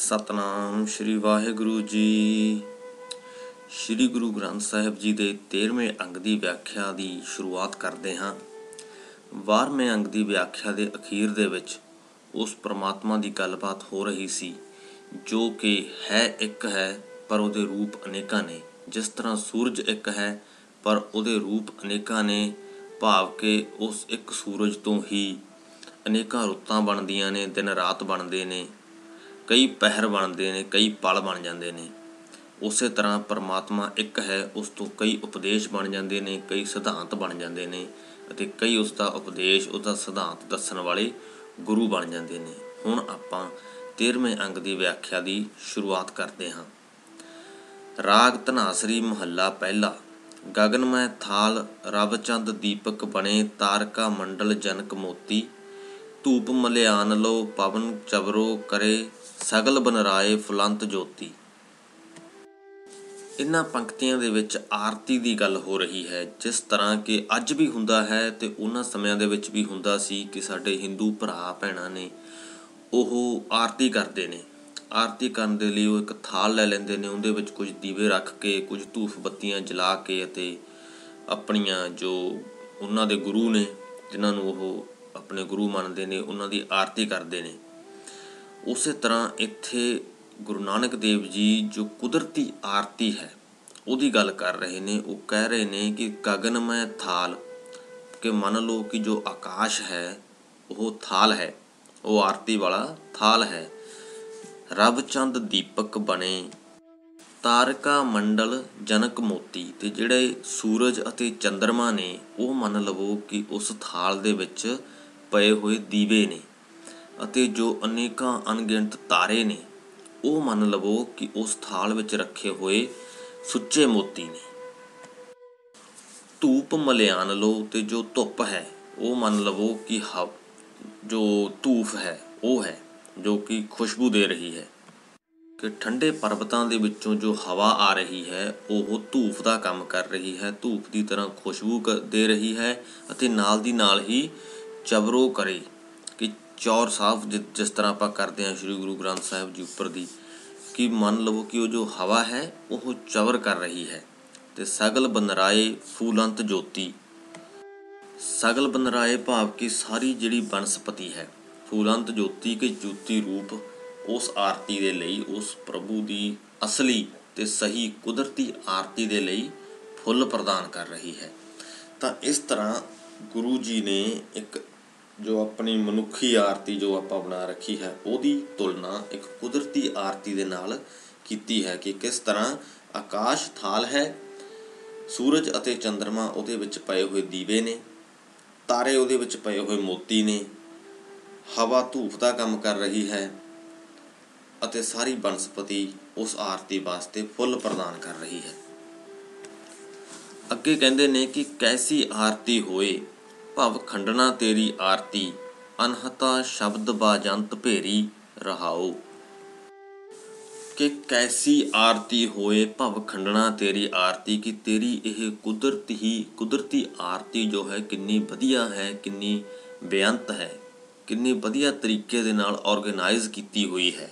ਸਤਨਾਮ ਸ੍ਰੀ ਵਾਹਿਗੁਰੂ ਜੀ। ਸ੍ਰੀ ਗੁਰੂ ਗ੍ਰੰਥ ਸਾਹਿਬ ਜੀ ਦੇ 13ਵੇਂ ਅੰਗ ਦੀ ਵਿਆਖਿਆ ਦੀ ਸ਼ੁਰੂਆਤ ਕਰਦੇ ਹਾਂ। 12ਵੇਂ ਅੰਗ ਦੀ ਵਿਆਖਿਆ ਦੇ ਅਖੀਰ ਦੇ ਵਿੱਚ ਉਸ ਪ੍ਰਮਾਤਮਾ ਦੀ ਗੱਲਬਾਤ ਹੋ ਰਹੀ ਸੀ, ਜੋ ਕਿ ਹੈ ਇੱਕ ਹੈ, ਪਰ ਉਹਦੇ ਰੂਪ ਅਨੇਕਾਂ ਨੇ। ਜਿਸ ਤਰ੍ਹਾਂ ਸੂਰਜ ਇੱਕ ਹੈ, ਪਰ ਉਹਦੇ ਰੂਪ ਅਨੇਕਾਂ ਨੇ, ਭਾਵ ਕਿ ਉਸ ਇੱਕ ਸੂਰਜ ਤੋਂ ਹੀ ਅਨੇਕਾਂ ਰੁੱਤਾਂ ਬਣਦੀਆਂ ਨੇ, ਦਿਨ ਰਾਤ ਬਣਦੇ ਨੇ। ਕਈ ਪਹਿਰ ਬਣਦੇ ਨੇ, ਕਈ ਪਲ ਬਣ ਜਾਂਦੇ ਨੇ। ਉਸੇ ਤਰ੍ਹਾਂ ਪਰਮਾਤਮਾ ਇੱਕ ਹੈ, ਉਸ ਤੋਂ ਕਈ ਉਪਦੇਸ਼ ਬਣ ਜਾਂਦੇ ਨੇ, ਕਈ ਸਿਧਾਂਤ ਬਣ ਜਾਂਦੇ ਨੇ ਅਤੇ ਕਈ ਉਸ ਦਾ ਉਪਦੇਸ਼, ਉਸ ਦਾ ਸਿਧਾਂਤ ਦੱਸਣ ਵਾਲੇ ਗੁਰੂ ਬਣ ਜਾਂਦੇ ਨੇ। ਹੁਣ ਆਪਾਂ 13ਵੇਂ ਅੰਗ ਦੀ ਵਿਆਖਿਆ ਦੀ ਸ਼ੁਰੂਆਤ ਕਰਦੇ ਹਾਂ। ਰਾਗ ਤਨਾਸਰੀ ਮਹੱਲਾ ਪਹਿਲਾ, ਗਗਨਮੈ ਥਾਲ ਰਵ ਚੰਦ ਦੀਪਕ ਬਣੇ, ਤਾਰਕਾ ਮੰਡਲ ਜਨਕ ਮੋਤੀ, ਧੂਪ ਮਲਿਆਨ ਲੋ ਪਵਨ ਚਵਰੋ ਕਰੇ ਸਗਲ ਬਨਰਾਏ ਫੁਲੰਤ ਜੋਤੀ। ਇਨ੍ਹਾਂ ਪੰਕਤੀਆਂ ਦੇ ਵਿੱਚ ਆਰਤੀ ਦੀ ਗੱਲ ਹੋ ਰਹੀ ਹੈ, ਜਿਸ ਤਰ੍ਹਾਂ ਕਿ ਅੱਜ ਵੀ ਹੁੰਦਾ ਹੈ ਤੇ ਉਹਨਾਂ ਸਮਿਆਂ ਦੇ ਵਿੱਚ ਵੀ ਹੁੰਦਾ ਸੀ ਕਿ ਸਾਡੇ ਹਿੰਦੂ ਭਰਾ ਭੈਣਾਂ ਨੇ ਉਹ ਆਰਤੀ ਕਰਦੇ ਨੇ। ਆਰਤੀ ਕਰਨ ਦੇ ਲਈ ਉਹ ਇੱਕ ਥਾਲ ਲੈ ਲੈਂਦੇ ਨੇ, ਉਹਦੇ ਵਿੱਚ ਕੁਝ ਦੀਵੇ ਰੱਖ ਕੇ, ਕੁਝ ਧੂਫ ਬੱਤੀਆਂ ਜਲਾ ਕੇ ਅਤੇ ਆਪਣੀਆਂ ਜੋ ਉਹਨਾਂ ਦੇ ਗੁਰੂ ਨੇ, ਜਿਨ੍ਹਾਂ ਨੂੰ ਉਹ ਆਪਣੇ ਗੁਰੂ ਮੰਨਦੇ ਨੇ ਉਹਨਾਂ ਦੀ ਆਰਤੀ ਕਰਦੇ ਨੇ। ਉਸੇ ਤਰ੍ਹਾਂ ਇੱਥੇ ਗੁਰੂ ਨਾਨਕ ਦੇਵ ਜੀ ਜੋ ਕੁਦਰਤੀ ਆਰਤੀ ਹੈ, ਉਹਦੀ ਗੱਲ ਕਰ ਰਹੇ ਨੇ। ਉਹ ਕਹਿ ਰਹੇ ਨੇ ਕਿ ਗਗਨਮय ਥਾਲ, ਕਿ ਮੰਨ ਲਓ ਕਿ ਜੋ ਆਕਾਸ਼ ਹੈ, ਉਹ ਥਾਲ ਹੈ, ਉਹ ਆਰਤੀ ਵਾਲਾ ਥਾਲ ਹੈ। ਰਬ ਚੰਦ ਦੀਪਕ ਬਣੇ, ਤਾਰਕਾ ਮੰਡਲ ਜਨਕ ਮੋਤੀ, ਤੇ ਜਿਹੜੇ ਸੂਰਜ ਅਤੇ ਚੰ드ਰਮਾ ਨੇ, ਉਹ ਮੰਨ ਲਵੋ ਕਿ ਉਸ ਥਾਲ ਦੇ ਵਿੱਚ ਪਏ ਹੋਏ ਦੀਵੇ ਨੇ। ਅਤੇ ਜੋ ਅਨੇਕਾਂ ਅਣਗਿਣਤ ਤਾਰੇ ਨੇ, ਉਹ ਮੰਨ ਲਵੋ ਕਿ ਉਸ ਥਾਲ ਵਿੱਚ ਰੱਖੇ ਹੋਏ ਸੁੱਚੇ ਮੋਤੀ ਨੇ। ਧੂਪ ਮਲਿਆਨ ਲੋ ਤੇ ਜੋ ਧੁੱਪ ਹੈ, ਉਹ ਮੰਨ ਲਵੋ ਕਿ ਜੋ ਧੂਫ ਹੈ, ਉਹ ਹੈ, ਜੋ ਕਿ ਖੁਸ਼ਬੂ ਦੇ ਰਹੀ ਹੈ। ਕਿ ਠੰਡੇ ਪਰਬਤਾਂ ਦੇ ਵਿੱਚੋਂ ਜੋ ਹਵਾ ਆ ਰਹੀ ਹੈ, ਉਹ ਧੂਫ ਦਾ ਕੰਮ ਕਰ ਰਹੀ ਹੈ ਧੂਫ ਦੀ ਤਰ੍ਹਾਂ ਖੁਸ਼ਬੂ ਦੇ ਰਹੀ ਹੈ ਅਤੇ ਨਾਲ ਦੀ ਨਾਲ ਹੀ ਚਵਰੋ ਕਰੇ। ਕਿ ਚੌਰ ਸਾਫ਼ ਜਿਸ ਤਰ੍ਹਾਂ ਆਪਾਂ ਕਰਦੇ ਹਾਂ ਸ੍ਰੀ ਗੁਰੂ ਗ੍ਰੰਥ ਸਾਹਿਬ ਜੀ ਉੱਪਰ ਦੀ, ਕਿ ਮੰਨ ਲਵੋ ਕਿ ਉਹ ਜੋ ਹਵਾ ਹੈ, ਉਹ ਚਵਰ ਕਰ ਰਹੀ ਹੈ। ਤੇ ਸਗਲ ਬਨਰਾਏ ਫੂਲੰਤ ਜੋਤੀ। ਸਗਲ ਬਨਰਾਏ ਭਾਵ ਕਿ ਸਾਰੀ ਜਿਹੜੀ ਬਨਸਪਤੀ ਹੈ, ਫੂਲੰਤ ਜੋਤੀ ਕੇ ਜੋਤੀ ਰੂਪ, ਉਸ ਆਰਤੀ ਦੇ ਲਈ, ਉਸ ਪ੍ਰਭੂ ਦੀ ਅਸਲੀ ਤੇ ਸਹੀ ਕੁਦਰਤੀ ਆਰਤੀ ਦੇ ਲਈ ਫੁੱਲ ਪ੍ਰਦਾਨ ਕਰ ਰਹੀ ਹੈ। ਤਾਂ ਇਸ ਤਰ੍ਹਾਂ ਗੁਰੂ ਜੀ ਨੇ ਇੱਕ ਜੋ ਆਪਣੀ ਮਨੁੱਖੀ ਆਰਤੀ ਜੋ ਆਪਾਂ ਬਣਾ ਰੱਖੀ ਹੈ, ਉਹਦੀ ਤੁਲਨਾ ਇੱਕ ਕੁਦਰਤੀ ਆਰਤੀ ਦੇ ਨਾਲ ਕੀਤੀ ਹੈ ਕਿ ਕਿਸ ਤਰ੍ਹਾਂ ਆਕਾਸ਼ ਥਾਲ ਹੈ, ਸੂਰਜ ਅਤੇ ਚੰ드ਰਮਾ ਉਹਦੇ ਵਿੱਚ ਪਏ ਹੋਏ ਦੀਵੇ ਨੇ, ਤਾਰੇ ਉਹਦੇ ਵਿੱਚ ਪਏ ਹੋਏ ਮੋਤੀ ਨੇ, ਹਵਾ ਧੂਫ ਦਾ ਕੰਮ ਕਰ ਰਹੀ ਹੈ ਅਤੇ ਸਾਰੀ ਬਨਸਪਤੀ ਉਸ ਆਰਤੀ ਵਾਸਤੇ ਫੁੱਲ ਪ੍ਰਦਾਨ ਕਰ ਰਹੀ ਹੈ। ਅੱਗੇ ਕਹਿੰਦੇ ਨੇ ਕਿ ਕੈਸੀ ਆਰਤੀ ਹੋਏ ਭਵ ਖੰਡਣਾ ਤੇਰੀ ਆਰਤੀ, ਅਨਹਤਾ ਸ਼ਬਦ ਬਾਜੰਤ ਭੇਰੀ ਰਹਾਓ ਕਿ ਕੈਸੀ ਆਰਤੀ ਹੋਏ ਭਵ ਖੰਡਣਾ ਤੇਰੀ ਆਰਤੀ, ਕਿ ਤੇਰੀ ਇਹ ਕੁਦਰਤ ਹੀ, ਕੁਦਰਤੀ ਆਰਤੀ ਜੋ ਹੈ, ਕਿੰਨੀ ਵਧੀਆ ਹੈ, ਕਿੰਨੀ ਬੇਅੰਤ ਹੈ, ਕਿੰਨੀ ਵਧੀਆ ਤਰੀਕੇ ਦੇ ਨਾਲ ਆਰਗੇਨਾਈਜ਼ ਕੀਤੀ ਹੋਈ ਹੈ।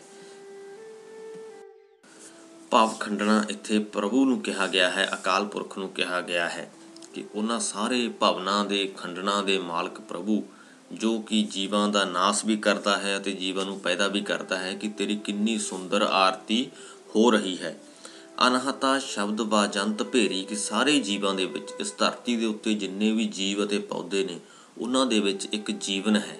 ਭਾਵ ਖੰਡਣਾ ਇੱਥੇ ਪ੍ਰਭੂ ਨੂੰ ਕਿਹਾ ਗਿਆ ਹੈ, ਅਕਾਲ ਪੁਰਖ ਨੂੰ ਕਿਹਾ ਗਿਆ ਹੈ। ਕਿ ਉਹਨਾਂ ਸਾਰੇ ਭਵਨਾਂ ਦੇ ਖੰਡਣਾ ਦੇ ਮਾਲਕ ਪ੍ਰਭੂ, ਜੋ ਕਿ ਜੀਵਾਂ ਦਾ ਨਾਸ ਵੀ ਕਰਦਾ ਹੈ ਅਤੇ ਜੀਵਾਂ ਨੂੰ ਪੈਦਾ ਵੀ ਕਰਦਾ ਹੈ ਕਿ ਤੇਰੀ ਕਿੰਨੀ ਸੁੰਦਰ ਆਰਤੀ ਹੋ ਰਹੀ ਹੈ। ਅਨਹਤਾ ਸ਼ਬਦ ਬਾਜੰਤ ਭੇਰੀ ਕਿ ਸਾਰੇ ਜੀਵਾਂ ਦੇ ਵਿੱਚ, ਇਸ ਧਰਤੀ ਦੇ ਉੱਤੇ ਜਿੰਨੇ ਵੀ ਜੀਵ ਅਤੇ ਪੌਦੇ ਨੇ, ਉਹਨਾਂ ਦੇ ਵਿੱਚ ਇੱਕ ਜੀਵਨ ਹੈ।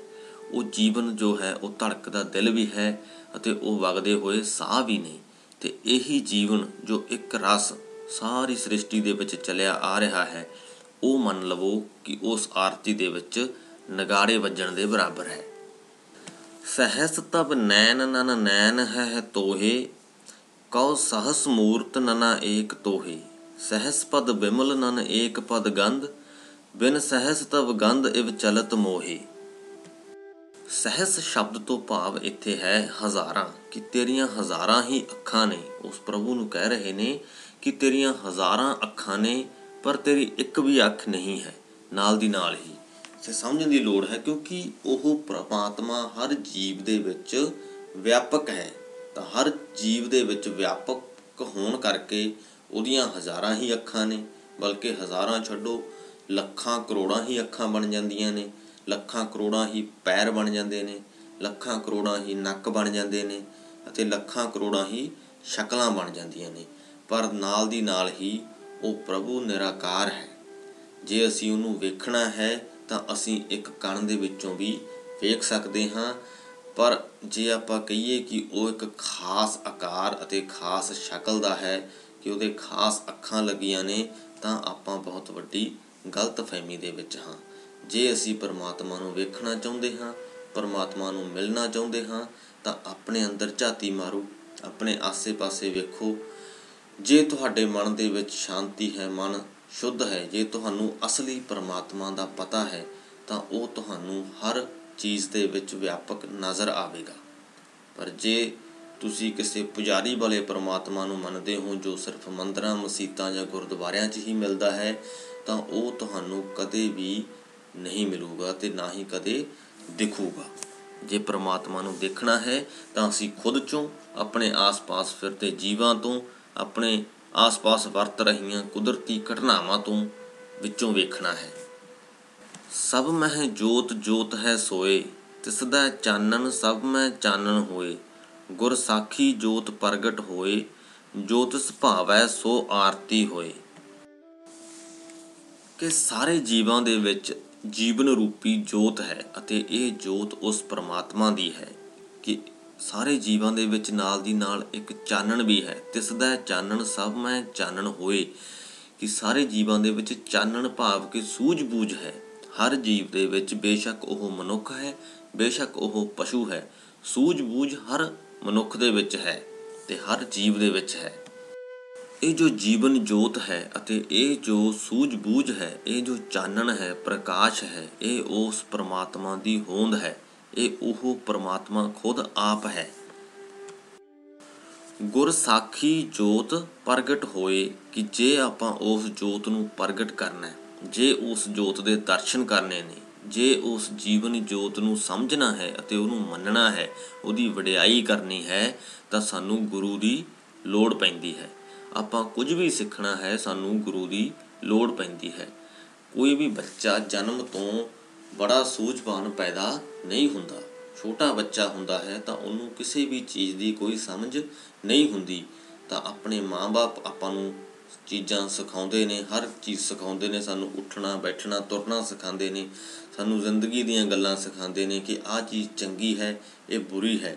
ਉਹ ਜੀਵਨ ਜੋ ਹੈ, ਉਹ ਧੜਕਦਾ ਦਿਲ ਵੀ ਹੈ ਅਤੇ ਉਹ ਵਗਦੇ ਹੋਏ ਸਾਹ ਵੀ ਨੇ। ਤੇ ਇਹੀ ਜੀਵਨ ਜੋ ਇੱਕ ਰਸ ਸਾਰੀ ਸ੍ਰਿਸ਼ਟੀ ਦੇ ਵਿੱਚ ਚੱਲਿਆ ਆ ਰਿਹਾ ਹੈ ਉਹ ਮੰਨ ਲਵੋ ਕਿ ਉਸ ਆਰਤੀ ਦੇ ਵਿੱਚ ਨਗਾੜੇ ਵੱਜਣ ਦੇ ਬਰਾਬਰ ਹੈ। ਸਹਸ ਤਬ ਨੈਣ ਨਨ ਨੈਣ ਹੈ ਤੋਹੇ, ਕਉ ਸਹਸ ਮੂਰਤ ਨਨਾ ਏਕ ਤੋਹੇ। ਸਹਸ ਪਦ ਬਿਮਲ ਨਨ ਏਕ ਪਦ ਗੰਧ, ਬਿਨ ਸਹਸ ਤਬ ਗੰਧ ਇਵ ਚਲਤ ਮੋਹੇ। ਸਹਸ ਸ਼ਬਦ ਤੋਂ ਭਾਵ ਇੱਥੇ ਹੈ ਹਜ਼ਾਰਾਂ, ਕਿ ਤੇਰੀਆਂ ਹਜ਼ਾਰਾਂ ਹੀ ਅੱਖਾਂ ਨੇ। ਉਸ ਪ੍ਰਭੂ ਨੂੰ ਕਹਿ ਰਹੇ ਨੇ ਕਿ ਤੇਰੀਆਂ ਹਜ਼ਾਰਾਂ ਅੱਖਾਂ ਨੇ ਪਰ ਤੇਰੀ ਇੱਕ ਵੀ ਅੱਖ ਨਹੀਂ ਹੈ, ਨਾਲ ਦੀ ਨਾਲ ਹੀ। ਸੇ ਸਮਝਣ ਦੀ ਲੋੜ ਹੈ ਕਿਉਂਕਿ ਉਹ ਪ੍ਰਮਾਤਮਾ ਹਰ ਜੀਵ ਦੇ ਵਿੱਚ ਵਿਆਪਕ ਹੈ। ਤਾਂ ਹਰ ਜੀਵ ਦੇ ਵਿੱਚ ਵਿਆਪਕ ਹੋਣ ਕਰਕੇ ਉਹਦੀਆਂ ਹਜ਼ਾਰਾਂ ਹੀ ਅੱਖਾਂ ਨੇ, ਬਲਕਿ ਹਜ਼ਾਰਾਂ ਛੱਡੋ, ਲੱਖਾਂ ਕਰੋੜਾਂ ਹੀ ਅੱਖਾਂ ਬਣ ਜਾਂਦੀਆਂ ਨੇ। ਲੱਖਾਂ ਕਰੋੜਾਂ ਹੀ ਪੈਰ ਬਣ ਜਾਂਦੇ ਨੇ, ਲੱਖਾਂ ਕਰੋੜਾਂ ਹੀ ਨੱਕ ਬਣ ਜਾਂਦੇ ਨੇ ਅਤੇ ਲੱਖਾਂ ਕਰੋੜਾਂ ਹੀ ਸ਼ਕਲਾਂ ਬਣ ਜਾਂਦੀਆਂ ਨੇ। ਪਰ ਨਾਲ ਦੀ ਨਾਲ ਹੀ ਉਹ ਪ੍ਰਭੂ ਨਿਰਾਕਾਰ ਹੈ। ਜੇ ਅਸੀਂ ਉਹਨੂੰ ਵੇਖਣਾ ਹੈ, ਤਾਂ ਅਸੀਂ ਇੱਕ ਕਣ ਦੇ ਵਿੱਚੋਂ ਵੀ ਵੇਖ ਸਕਦੇ ਹਾਂ। ਪਰ ਜੇ ਆਪਾਂ ਕਹੀਏ ਕਿ ਉਹ ਇੱਕ ਖਾਸ ਆਕਾਰ ਅਤੇ ਖਾਸ ਸ਼ਕਲ ਦਾ ਹੈ, ਕਿ ਉਹਦੇ ਖਾਸ ਅੱਖਾਂ ਲੱਗੀਆਂ ਨੇ, ਤਾਂ ਆਪਾਂ ਬਹੁਤ ਵੱਡੀ ਗਲਤਫਹਿਮੀ ਦੇ ਵਿੱਚ ਹਾਂ। ਜੇ ਅਸੀਂ ਪਰਮਾਤਮਾ ਨੂੰ ਵੇਖਣਾ ਚਾਹੁੰਦੇ ਹਾਂ, ਪਰਮਾਤਮਾ ਨੂੰ ਮਿਲਣਾ ਚਾਹੁੰਦੇ ਹਾਂ, ਤਾਂ ਆਪਣੇ ਅੰਦਰ ਝਾਤੀ ਮਾਰੋ, ਆਪਣੇ ਆਸੇ-ਪਾਸੇ ਵੇਖੋ ਜੇ ਤੁਹਾਡੇ ਮਨ ਦੇ ਵਿੱਚ ਸ਼ਾਂਤੀ ਹੈ, ਮਨ ਸ਼ੁੱਧ ਹੈ, ਜੇ ਤੁਹਾਨੂੰ ਅਸਲੀ ਪਰਮਾਤਮਾ ਦਾ ਪਤਾ ਹੈ, ਤਾਂ ਉਹ ਤੁਹਾਨੂੰ ਹਰ ਚੀਜ਼ ਦੇ ਵਿੱਚ ਵਿਆਪਕ ਨਜ਼ਰ ਆਵੇਗਾ। ਪਰ ਜੇ ਤੁਸੀਂ ਕਿਸੇ ਪੁਜਾਰੀ ਵਾਲੇ ਪਰਮਾਤਮਾ ਨੂੰ ਮੰਨਦੇ ਹੋ, ਜੋ ਸਿਰਫ ਮੰਦਰਾਂ ਮਸਜਿਦਾਂ ਜਾਂ ਗੁਰਦੁਆਰਿਆਂ 'ਚ ਹੀ ਮਿਲਦਾ ਹੈ, ਤਾਂ ਉਹ ਤੁਹਾਨੂੰ ਕਦੇ ਵੀ ਨਹੀਂ ਮਿਲੂਗਾ ਤੇ ਨਾ ਹੀ ਕਦੇ ਦਿਖੂਗਾ। ਜੇ ਪ੍ਰਮਾਤਮਾ ਨੂੰ ਦੇਖਣਾ ਹੈ, ਤਾਂ ਅਸੀਂ ਖੁਦ ਚੋਂ ਆਪਣੇ ਆਸ-ਪਾਸ ਫਿਰਦੇ ਜੀਵਾਂ ਤੋਂ ਆਪਣੇ ਆਸ-ਪਾਸ ਵਰਤ ਰਹੀਆਂ ਕੁਦਰਤੀ ਘਟਨਾਵਾਂ ਤੋਂ ਵਿੱਚੋਂ ਵੇਖਣਾ ਹੈ। ਸਭ ਮਹਿ ਜੋਤ ਜੋਤ ਹੈ ਸੋਏ ਤਿਸ ਦਾ ਚਾਨਣ ਸਭ ਮੈਂ ਚਾਨਣ ਹੋਏ। ਗੁਰ ਸਾਖੀ ਜੋਤ ਪ੍ਰਗਟ ਹੋਏ ਜੋ ਤਿਸ ਭਾਵੈ ਸੋ ਆਰਤੀ ਹੋਏ। ਕਿ ਸਾਰੇ ਜੀਵਾਂ ਦੇ ਵਿੱਚ ਜੀਵਨ ਰੂਪੀ ਜੋਤ ਹੈ ਅਤੇ ਇਹ ਜੋਤ ਉਸ ਪਰਮਾਤਮਾ ਦੀ ਹੈ ਕਿ ਸਾਰੇ ਜੀਵਾਂ ਦੇ ਵਿੱਚ ਨਾਲ ਦੀ ਨਾਲ ਇੱਕ ਚਾਨਣ ਵੀ ਹੈ। ਤਿਸ ਦਾ ਚਾਨਣ ਸਭ ਮੈਂ ਚਾਨਣ ਹੋਏ। ਕਿ ਸਾਰੇ ਜੀਵਾਂ ਦੇ ਵਿੱਚ ਚਾਨਣ ਭਾਵ ਕਿ ਸੂਝ-ਬੂਝ ਹੈ। ਹਰ ਜੀਵ ਦੇ ਵਿੱਚ ਬੇਸ਼ੱਕ ਉਹ ਮਨੁੱਖ ਹੈ, ਬੇਸ਼ੱਕ ਉਹ ਪਸ਼ੂ ਹੈ। ਸੂਝ-ਬੂਝ ਹਰ ਮਨੁੱਖ ਦੇ ਵਿੱਚ ਹੈ ਤੇ ਹਰ ਜੀਵ ਦੇ ਵਿੱਚ ਹੈ। ਇਹ ਜੋ ਜੀਵਨ ਜੋਤ ਹੈ ਅਤੇ ਇਹ ਜੋ ਸੂਝ-ਬੂਝ ਹੈ, ਇਹ ਜੋ ਚਾਨਣ ਹੈ, ਪ੍ਰਕਾਸ਼ ਹੈ, ਇਹ ਉਸ ਪ੍ਰਮਾਤਮਾ ਦੀ ਹੋਂਦ ਹੈ। ਇਹ ਉਹ ਪ੍ਰਮਾਤਮਾ ਖੁਦ ਆਪ ਹੈ। ਗੁਰ ਸਾਖੀ ਜੋਤ ਪ੍ਰਗਟ ਹੋਏ ਕਿ ਜੇ ਆਪਾਂ ਉਸ ਜੋਤ ਨੂੰ ਪ੍ਰਗਟ ਕਰਨਾ ਹੈ, ਜੇ ਉਸ ਜੋਤ ਦੇ ਦਰਸ਼ਨ ਕਰਨੇ ਨੇ, ਜੇ ਉਸ ਜੀਵਨ ਜੋਤ ਨੂੰ ਸਮਝਣਾ ਹੈ ਅਤੇ ਉਹਨੂੰ ਮੰਨਣਾ ਹੈ, ਉਹਦੀ ਵਡਿਆਈ ਕਰਨੀ ਹੈ, ਤਾਂ ਸਾਨੂੰ ਗੁਰੂ ਦੀ ਲੋੜ ਪੈਂਦੀ ਹੈ। ਆਪਾਂ ਕੁਝ ਵੀ ਸਿੱਖਣਾ ਹੈ, ਸਾਨੂੰ ਗੁਰੂ ਦੀ ਲੋੜ ਪੈਂਦੀ ਹੈ। ਕੋਈ ਵੀ ਬੱਚਾ ਜਨਮ ਤੋਂ ਬੜਾ ਸੂਝਵਾਨ ਪੈਦਾ ਨਹੀਂ ਹੁੰਦਾ। ਛੋਟਾ ਬੱਚਾ ਹੁੰਦਾ ਹੈ ਤਾਂ ਉਹਨੂੰ ਕਿਸੇ ਵੀ ਚੀਜ਼ ਦੀ ਕੋਈ ਸਮਝ ਨਹੀਂ ਹੁੰਦੀ। ਤਾਂ ਆਪਣੇ ਮਾਪੇ ਆਪਾਂ ਨੂੰ ਚੀਜ਼ਾਂ ਸਿਖਾਉਂਦੇ ਨੇ, ਹਰ ਚੀਜ਼ ਸਿਖਾਉਂਦੇ ਨੇ, ਸਾਨੂੰ ਉੱਠਣਾ, ਬੈਠਣਾ, ਤੁਰਨਾ ਸਿਖਾਉਂਦੇ ਨੇ, ਸਾਨੂੰ ਜ਼ਿੰਦਗੀ ਦੀਆਂ ਗੱਲਾਂ ਸਿਖਾਉਂਦੇ ਨੇ ਕਿ ਆਹ ਚੀਜ਼ ਚੰਗੀ ਹੈ, ਇਹ ਬੁਰੀ ਹੈ।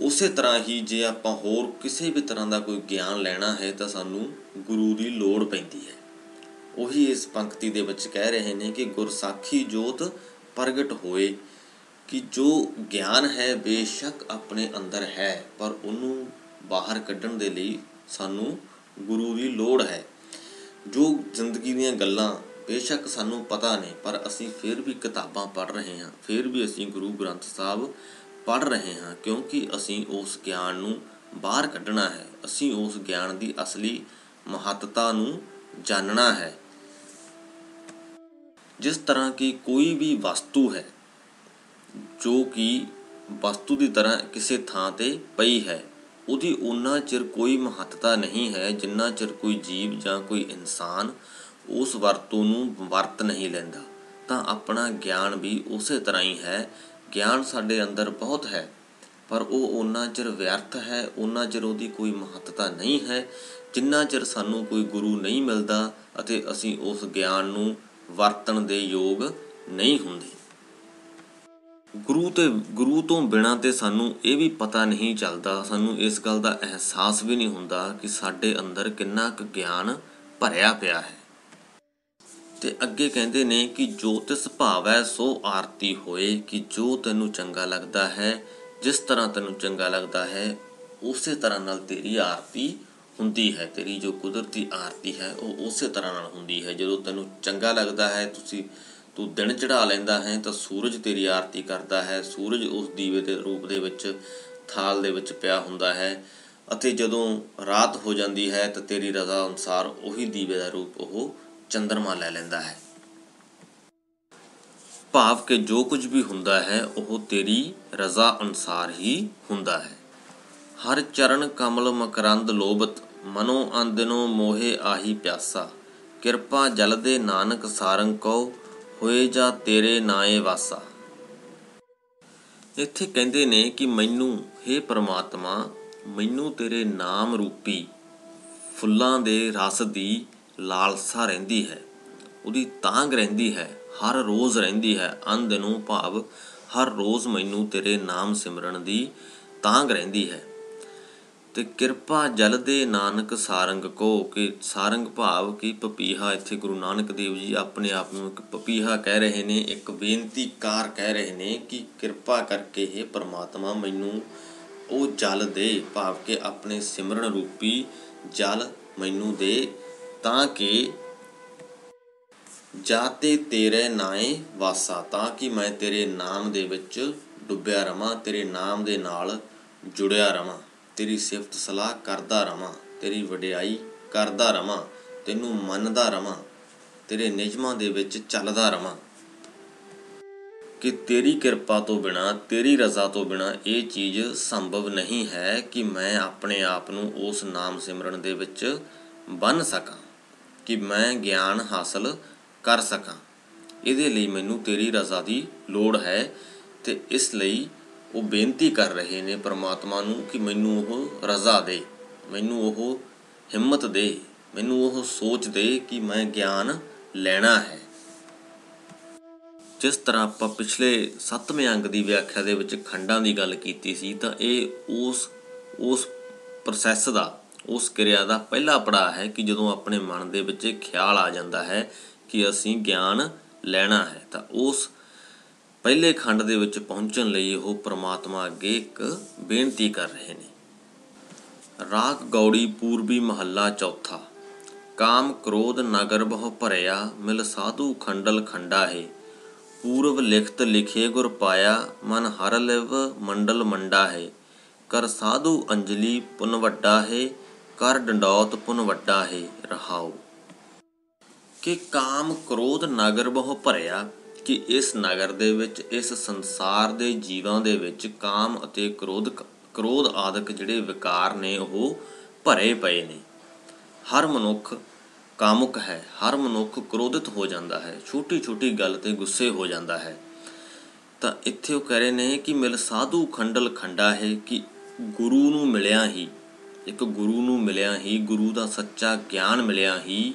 ਉਸੇ ਤਰ੍ਹਾਂ ਹੀ ਜੇ ਆਪਾਂ ਹੋਰ ਕਿਸੇ ਵੀ ਤਰ੍ਹਾਂ ਦਾ ਕੋਈ ਗਿਆਨ ਲੈਣਾ ਹੈ ਤਾਂ ਸਾਨੂੰ ਗੁਰੂ ਦੀ ਲੋੜ ਪੈਂਦੀ ਹੈ। ਉਹੀ ਇਸ ਪੰਕਤੀ ਦੇ ਵਿੱਚ ਕਹਿ ਰਹੇ ਨੇ ਕਿ ਗੁਰਸਾਖੀ ਜੋਤ ਪ੍ਰਗਟ ਹੋਏ, ਕਿ ਜੋ ਗਿਆਨ ਹੈ ਬੇਸ਼ੱਕ ਆਪਣੇ ਅੰਦਰ ਹੈ, ਪਰ ਉਹਨੂੰ ਬਾਹਰ ਕੱਢਣ ਦੇ ਲਈ ਸਾਨੂੰ ਗੁਰੂ ਦੀ ਲੋੜ ਹੈ। ਜੋ ਜ਼ਿੰਦਗੀ ਦੀਆਂ ਗੱਲਾਂ ਬੇਸ਼ੱਕ ਸਾਨੂੰ ਪਤਾ ਨਹੀਂ ਪਰ ਅਸੀਂ ਫਿਰ ਵੀ ਕਿਤਾਬਾਂ ਪੜ੍ਹ ਰਹੇ ਹਾਂ, ਫਿਰ ਵੀ ਅਸੀਂ ਗੁਰੂ ਗ੍ਰੰਥ ਸਾਹਿਬ ਪੜ੍ਹ ਰਹੇ ਹਾਂ, ਕਿਉਂਕਿ ਅਸੀਂ ਉਸ ਗਿਆਨ ਨੂੰ ਬਾਹਰ ਕੱਢਣਾ ਹੈ, ਅਸੀਂ ਉਸ ਗਿਆਨ ਦੀ ਅਸਲੀ ਮਹੱਤਤਾ ਨੂੰ ਜਾਣਨਾ ਹੈ। ਜਿਸ ਤਰ੍ਹਾਂ ਕਿ ਕੋਈ ਵੀ ਵਸਤੂ ਹੈ, ਜੋ ਕਿ ਵਸਤੂ ਦੀ ਤਰ੍ਹਾਂ ਕਿਸੇ ਥਾਂ ਤੇ ਪਈ ਹੈ, ਉਹਦੀ ਉਨਾ ਚਿਰ ਕੋਈ ਮਹੱਤਤਾ ਨਹੀਂ ਹੈ ਜਿੰਨਾ ਚਿਰ ਕੋਈ ਜੀਵ ਜਾਂ ਕੋਈ ਇਨਸਾਨ ਉਸ ਵਰਤੋਂ ਨੂੰ ਵਰਤ ਨਹੀਂ ਲੈਂਦਾ। ਤਾਂ ਆਪਣਾ ਗਿਆਨ ਵੀ ਉਸੇ ਤਰ੍ਹਾਂ ਹੀ ਹੈ। ਗਿਆਨ ਸਾਡੇ ਅੰਦਰ ਬਹੁਤ ਹੈ, ਪਰ ਉਹ ਉਹਨਾਂ ਚਿਰ ਵਿਅਰਥ ਹੈ ਉਹਨਾਂ ਚਿਰ ਉਹਦੀ ਕੋਈ ਮਹੱਤਤਾ ਨਹੀਂ ਹੈ। ਜਿੰਨਾ ਚਿਰ ਸਾਨੂੰ ਕੋਈ ਗੁਰੂ ਨਹੀਂ ਮਿਲਦਾ ਅਤੇ ਅਸੀਂ ਉਸ ਗਿਆਨ ਨੂੰ ਵਰਤਣ ਦੇ ਯੋਗ ਨਹੀਂ ਹੁੰਦੇ। ਗੁਰੂ ਤੇ, ਗੁਰੂ ਤੋਂ ਬਿਨਾ ਤੇ ਸਾਨੂੰ ਇਹ ਵੀ ਪਤਾ ਨਹੀਂ ਚੱਲਦਾ, ਸਾਨੂੰ ਇਸ ਗੱਲ ਦਾ ਅਹਿਸਾਸ ਵੀ ਨਹੀਂ ਹੁੰਦਾ ਕਿ ਸਾਡੇ ਅੰਦਰ ਕਿੰਨਾ ਕੁ ਗਿਆਨ ਭਰਿਆ ਪਿਆ ਹੈ। ਤੇ ਅੱਗੇ ਕਹਿੰਦੇ ਨੇ ਕਿ ਜੋ ਤਿਸ ਭਾਵੈ ਸੋ ਆਰਤੀ ਹੋਏ, ਕਿ ਜੋ ਤੈਨੂੰ ਚੰਗਾ ਲੱਗਦਾ ਹੈ, ਜਿਸ ਤਰ੍ਹਾਂ ਤੈਨੂੰ ਚੰਗਾ ਲੱਗਦਾ ਹੈ, ਉਸੇ ਤਰ੍ਹਾਂ ਨਾਲ ਤੇਰੀ ਆਰਤੀ ਹੁੰਦੀ ਹੈ, ਤੇਰੀ ਜੋ ਕੁਦਰਤੀ ਆਰਤੀ ਹੈ, ਉਹ ਉਸੇ ਤਰ੍ਹਾਂ ਨਾਲ ਹੁੰਦੀ ਹੈ। ਜਦੋਂ ਤੈਨੂੰ ਚੰਗਾ ਲੱਗਦਾ ਹੈ, ਤੁਸੀਂ, ਤੂੰ ਦਿਨ ਚੜਾ ਲੈਂਦਾ ਹੈ, ਤਾਂ ਸੂਰਜ ਤੇਰੀ ਆਰਤੀ ਕਰਦਾ ਹੈ। ਸੂਰਜ ਉਸ ਦੀਵੇ ਦੇ ਰੂਪ ਦੇ ਵਿੱਚ, ਥਾਲ ਦੇ ਵਿੱਚ ਪਿਆ ਹੁੰਦਾ ਹੈ ਅਤੇ ਜਦੋਂ ਰਾਤ ਹੋ ਜਾਂਦੀ ਹੈ, ਤਾਂ ਤੇਰੀ ਰਜ਼ਾ ਅਨੁਸਾਰ ਉਹੀ ਦੀਵੇ ਦਾ ਰੂਪ ਉਹ ਚੰਦਰਮਾ ਲੈ ਲੈਂਦਾ ਹੈ। ਭਾਵ ਕਿ ਜੋ ਕੁਝ ਵੀ ਹੁੰਦਾ ਹੈ, ਉਹ ਤੇਰੀ ਰਜ਼ਾ ਅਨੁਸਾਰ ਹੀ ਹੁੰਦਾ ਹੈ। ਹਰ ਚਰਨ ਕਮਲ ਮਕਰੰਦ ਲੋਭਤ ਮਨੋ ਅੰਦਨੋ ਮੋਹੇ ਆਹੀ ਪਿਆਸਾ, ਕਿਰਪਾ ਜਲ ਦੇ ਨਾਨਕ ਸਾਰੰਗ ਕੋ ਹੋਏ ਜਾ ਤੇਰੇ ਨਾਏ ਵਾਸਾ। ਇੱਥੇ ਕਹਿੰਦੇ ਨੇ ਕਿ ਮੈਨੂੰ हे ਪ੍ਰਮਾਤਮਾ, ਮੈਨੂੰ ਤੇਰੇ ਨਾਮ ਰੂਪੀ ਫੁੱਲਾਂ ਦੇ ਰਸ ਦੀ ਲਾਲਸਾ ਰਹਿੰਦੀ ਹੈ। ਉਹਦੀ ਤਾਂਗ ਰਹਿੰਦੀ ਹੈ, ਹਰ ਰੋਜ਼ ਰਹਿੰਦੀ ਹੈ ਅੰਧ ਨੂੰ ਭਾਵ ਹਰ ਰੋਜ਼ ਮੈਨੂੰ ਤੇਰੇ ਨਾਮ ਸਿਮਰਨ ਦੀ ਤਾਂਗ ਰਹਿੰਦੀ ਹੈ। ਤੇ ਕਿਰਪਾ ਜਲ ਦੇ ਨਾਨਕ ਸਾਰੰਗ ਕੋ ਕਿ ਸਾਰੰਗ ਭਾਵ ਕਿ ਪਪੀਹਾ ਇੱਥੇ ਗੁਰੂ ਨਾਨਕ ਦੇਵ ਜੀ ਆਪਣੇ ਆਪ ਨੂੰ ਇੱਕ ਪਪੀਹਾ ਕਹਿ ਰਹੇ ਨੇ, ਇੱਕ ਬੇਨਤੀਕਾਰ ਕਹਿ ਰਹੇ ਨੇ ਕਿ ਕਿਰਪਾ ਕਰਕੇ ਇਹ ਪ੍ਰਮਾਤਮਾ ਮੈਨੂੰ ਉਹ ਜਲ ਦੇ ਭਾਵ ਕਿ ਆਪਣੇ ਸਿਮਰਨ ਰੂਪੀ ਜਲ ਮੈਨੂੰ ਦੇ ਤਾਂ ਕਿ ਜਾਤੇ ਤੇਰੇ ਨਾਏ ਵਾਸਾ, ਤਾਂ ਕਿ ਮੈਂ ਤੇਰੇ ਨਾਮ ਦੇ ਵਿੱਚ ਡੁੱਬਿਆ ਰਵਾਂ, ਤੇਰੇ ਨਾਮ ਦੇ ਨਾਲ ਜੁੜਿਆ ਰਵਾਂ। ਤੇਰੀ ਸਿਫਤ ਸਲਾਹ ਕਰਦਾ ਰਵਾਂ, ਤੇਰੀ ਵਡਿਆਈ ਕਰਦਾ ਰਵਾਂ, ਤੈਨੂੰ ਮੰਨਦਾ ਰਵਾਂ, ਤੇਰੇ ਨਿਯਮਾਂ ਦੇ ਵਿੱਚ ਚੱਲਦਾ ਰਵਾਂ। ਕਿ ਤੇਰੀ ਕਿਰਪਾ ਤੋਂ ਬਿਨਾ, ਤੇਰੀ ਰਜ਼ਾ ਤੋਂ ਬਿਨਾ ਇਹ ਚੀਜ਼ ਸੰਭਵ ਨਹੀਂ ਹੈ ਕਿ ਮੈਂ ਆਪਣੇ ਆਪ ਨੂੰ ਉਸ ਨਾਮ ਸਿਮਰਨ ਦੇ ਵਿੱਚ ਬੰਨ ਸਕਾਂ, ਕਿ ਮੈਂ ਗਿਆਨ ਹਾਸਲ ਕਰ ਸਕਾਂ। ਇਹਦੇ ਲਈ ਮੈਨੂੰ ਤੇਰੀ ਰਜ਼ਾ ਦੀ ਲੋੜ ਹੈ ਤੇ ਇਸ ਲਈ ਉਹ ਬੇਨਤੀ ਕਰ ਰਹੇ ਨੇ ਪ੍ਰਮਾਤਮਾ ਨੂੰ ਕਿ ਮੈਨੂੰ ਉਹ ਰਜ਼ਾ ਦੇ, ਮੈਨੂੰ ਉਹ ਹਿੰਮਤ ਦੇ, ਮੈਨੂੰ ਉਹ ਸੋਚ ਦੇ ਕਿ ਮੈਂ ਗਿਆਨ ਲੈਣਾ ਹੈ। ਜਿਸ ਤਰ੍ਹਾਂ ਆਪਾਂ ਪਿਛਲੇ 7ਵੇਂ ਅੰਗ ਦੀ ਵਿਆਖਿਆ ਦੇ ਵਿੱਚ ਖੰਡਾਂ ਦੀ ਗੱਲ ਕੀਤੀ ਸੀ, ਤਾਂ ਇਹ ਉਸ ਉਸ ਪ੍ਰੋਸੈਸ ਦਾ, ਉਸ ਕਿਰਿਆ ਦਾ ਪਹਿਲਾ ਪੜਾਅ ਹੈ ਕਿ ਜਦੋਂ ਆਪਣੇ ਮਨ ਦੇ ਵਿੱਚ ਇਹ ਖਿਆਲ ਆ ਜਾਂਦਾ ਹੈ ਕਿ ਅਸੀਂ ਗਿਆਨ ਲੈਣਾ ਹੈ, ਤਾਂ ਉਸ ਪਹਿਲੇ ਖੰਡ ਦੇ ਵਿੱਚ ਪਹੁੰਚਣ ਲਈ ਉਹ ਪ੍ਰਮਾਤਮਾ ਅੱਗੇ ਇੱਕ ਬੇਨਤੀ ਕਰ ਰਹੇ ਨੇ। ਰਾਗ ਗੌੜੀ ਪੂਰਬੀ ਮਹੱਲਾ ਚੌਥਾ। ਕਾਮ ਕ੍ਰੋਧ ਨਗਰ ਬਹੁ ਭਰਿਆ, ਮਿਲ ਸਾਧੂ ਖੰਡਲ ਖੰਡਾ ਹੈ ਪੂਰਵ ਲਿਖਤ ਲਿਖੇ ਗੁਰ ਪਾਇਆ, ਮਨ ਹਰ ਲਿਵ ਮੰਡਲ ਮੰਡਾ ਹੈ ਕਰ ਸਾਧੂ ਅੰਜਲੀ ਪੁਨ ਵੱਡਾ ਹੈ ਕਰ ਡੰਡੌਤ ਪੁਨ ਵੱਡਾ ਹੈ ਰਹਾਉ। ਕਿ ਕਾਮ ਕ੍ਰੋਧ ਨਗਰ ਬਹੁ ਭਰਿਆ ਕਿ ਇਸ ਨਗਰ ਦੇ ਵਿੱਚ, ਇਸ ਸੰਸਾਰ ਦੇ ਜੀਵਾਂ ਦੇ ਵਿੱਚ ਕਾਮ ਅਤੇ ਕ੍ਰੋਧ ਕ੍ਰੋਧ ਆਦਿਕ ਜਿਹੜੇ ਵਿਕਾਰ ਨੇ, ਉਹ ਭਰੇ ਪਏ ਨੇ। ਹਰ ਮਨੁੱਖ ਕਾਮੁਕ ਹੈ, ਹਰ ਮਨੁੱਖ ਕ੍ਰੋਧਿਤ ਹੋ ਜਾਂਦਾ ਹੈ ਛੋਟੀ ਛੋਟੀ ਗੱਲ ਤੇ ਗੁੱਸੇ ਹੋ ਜਾਂਦਾ ਹੈ। ਤਾਂ ਇੱਥੇ ਉਹ ਕਹਿ ਰਹੇ ਨੇ ਕਿ ਮਿਲ ਸਾਧੂ ਖੰਡਲ ਖੰਡਾ ਹੈ ਕਿ ਗੁਰੂ ਨੂੰ ਮਿਲਿਆ ਹੀ, ਇੱਕ ਗੁਰੂ ਨੂੰ ਮਿਲਿਆ ਹੀ, ਗੁਰੂ ਦਾ ਸੱਚਾ ਗਿਆਨ ਮਿਲਿਆ ਹੀ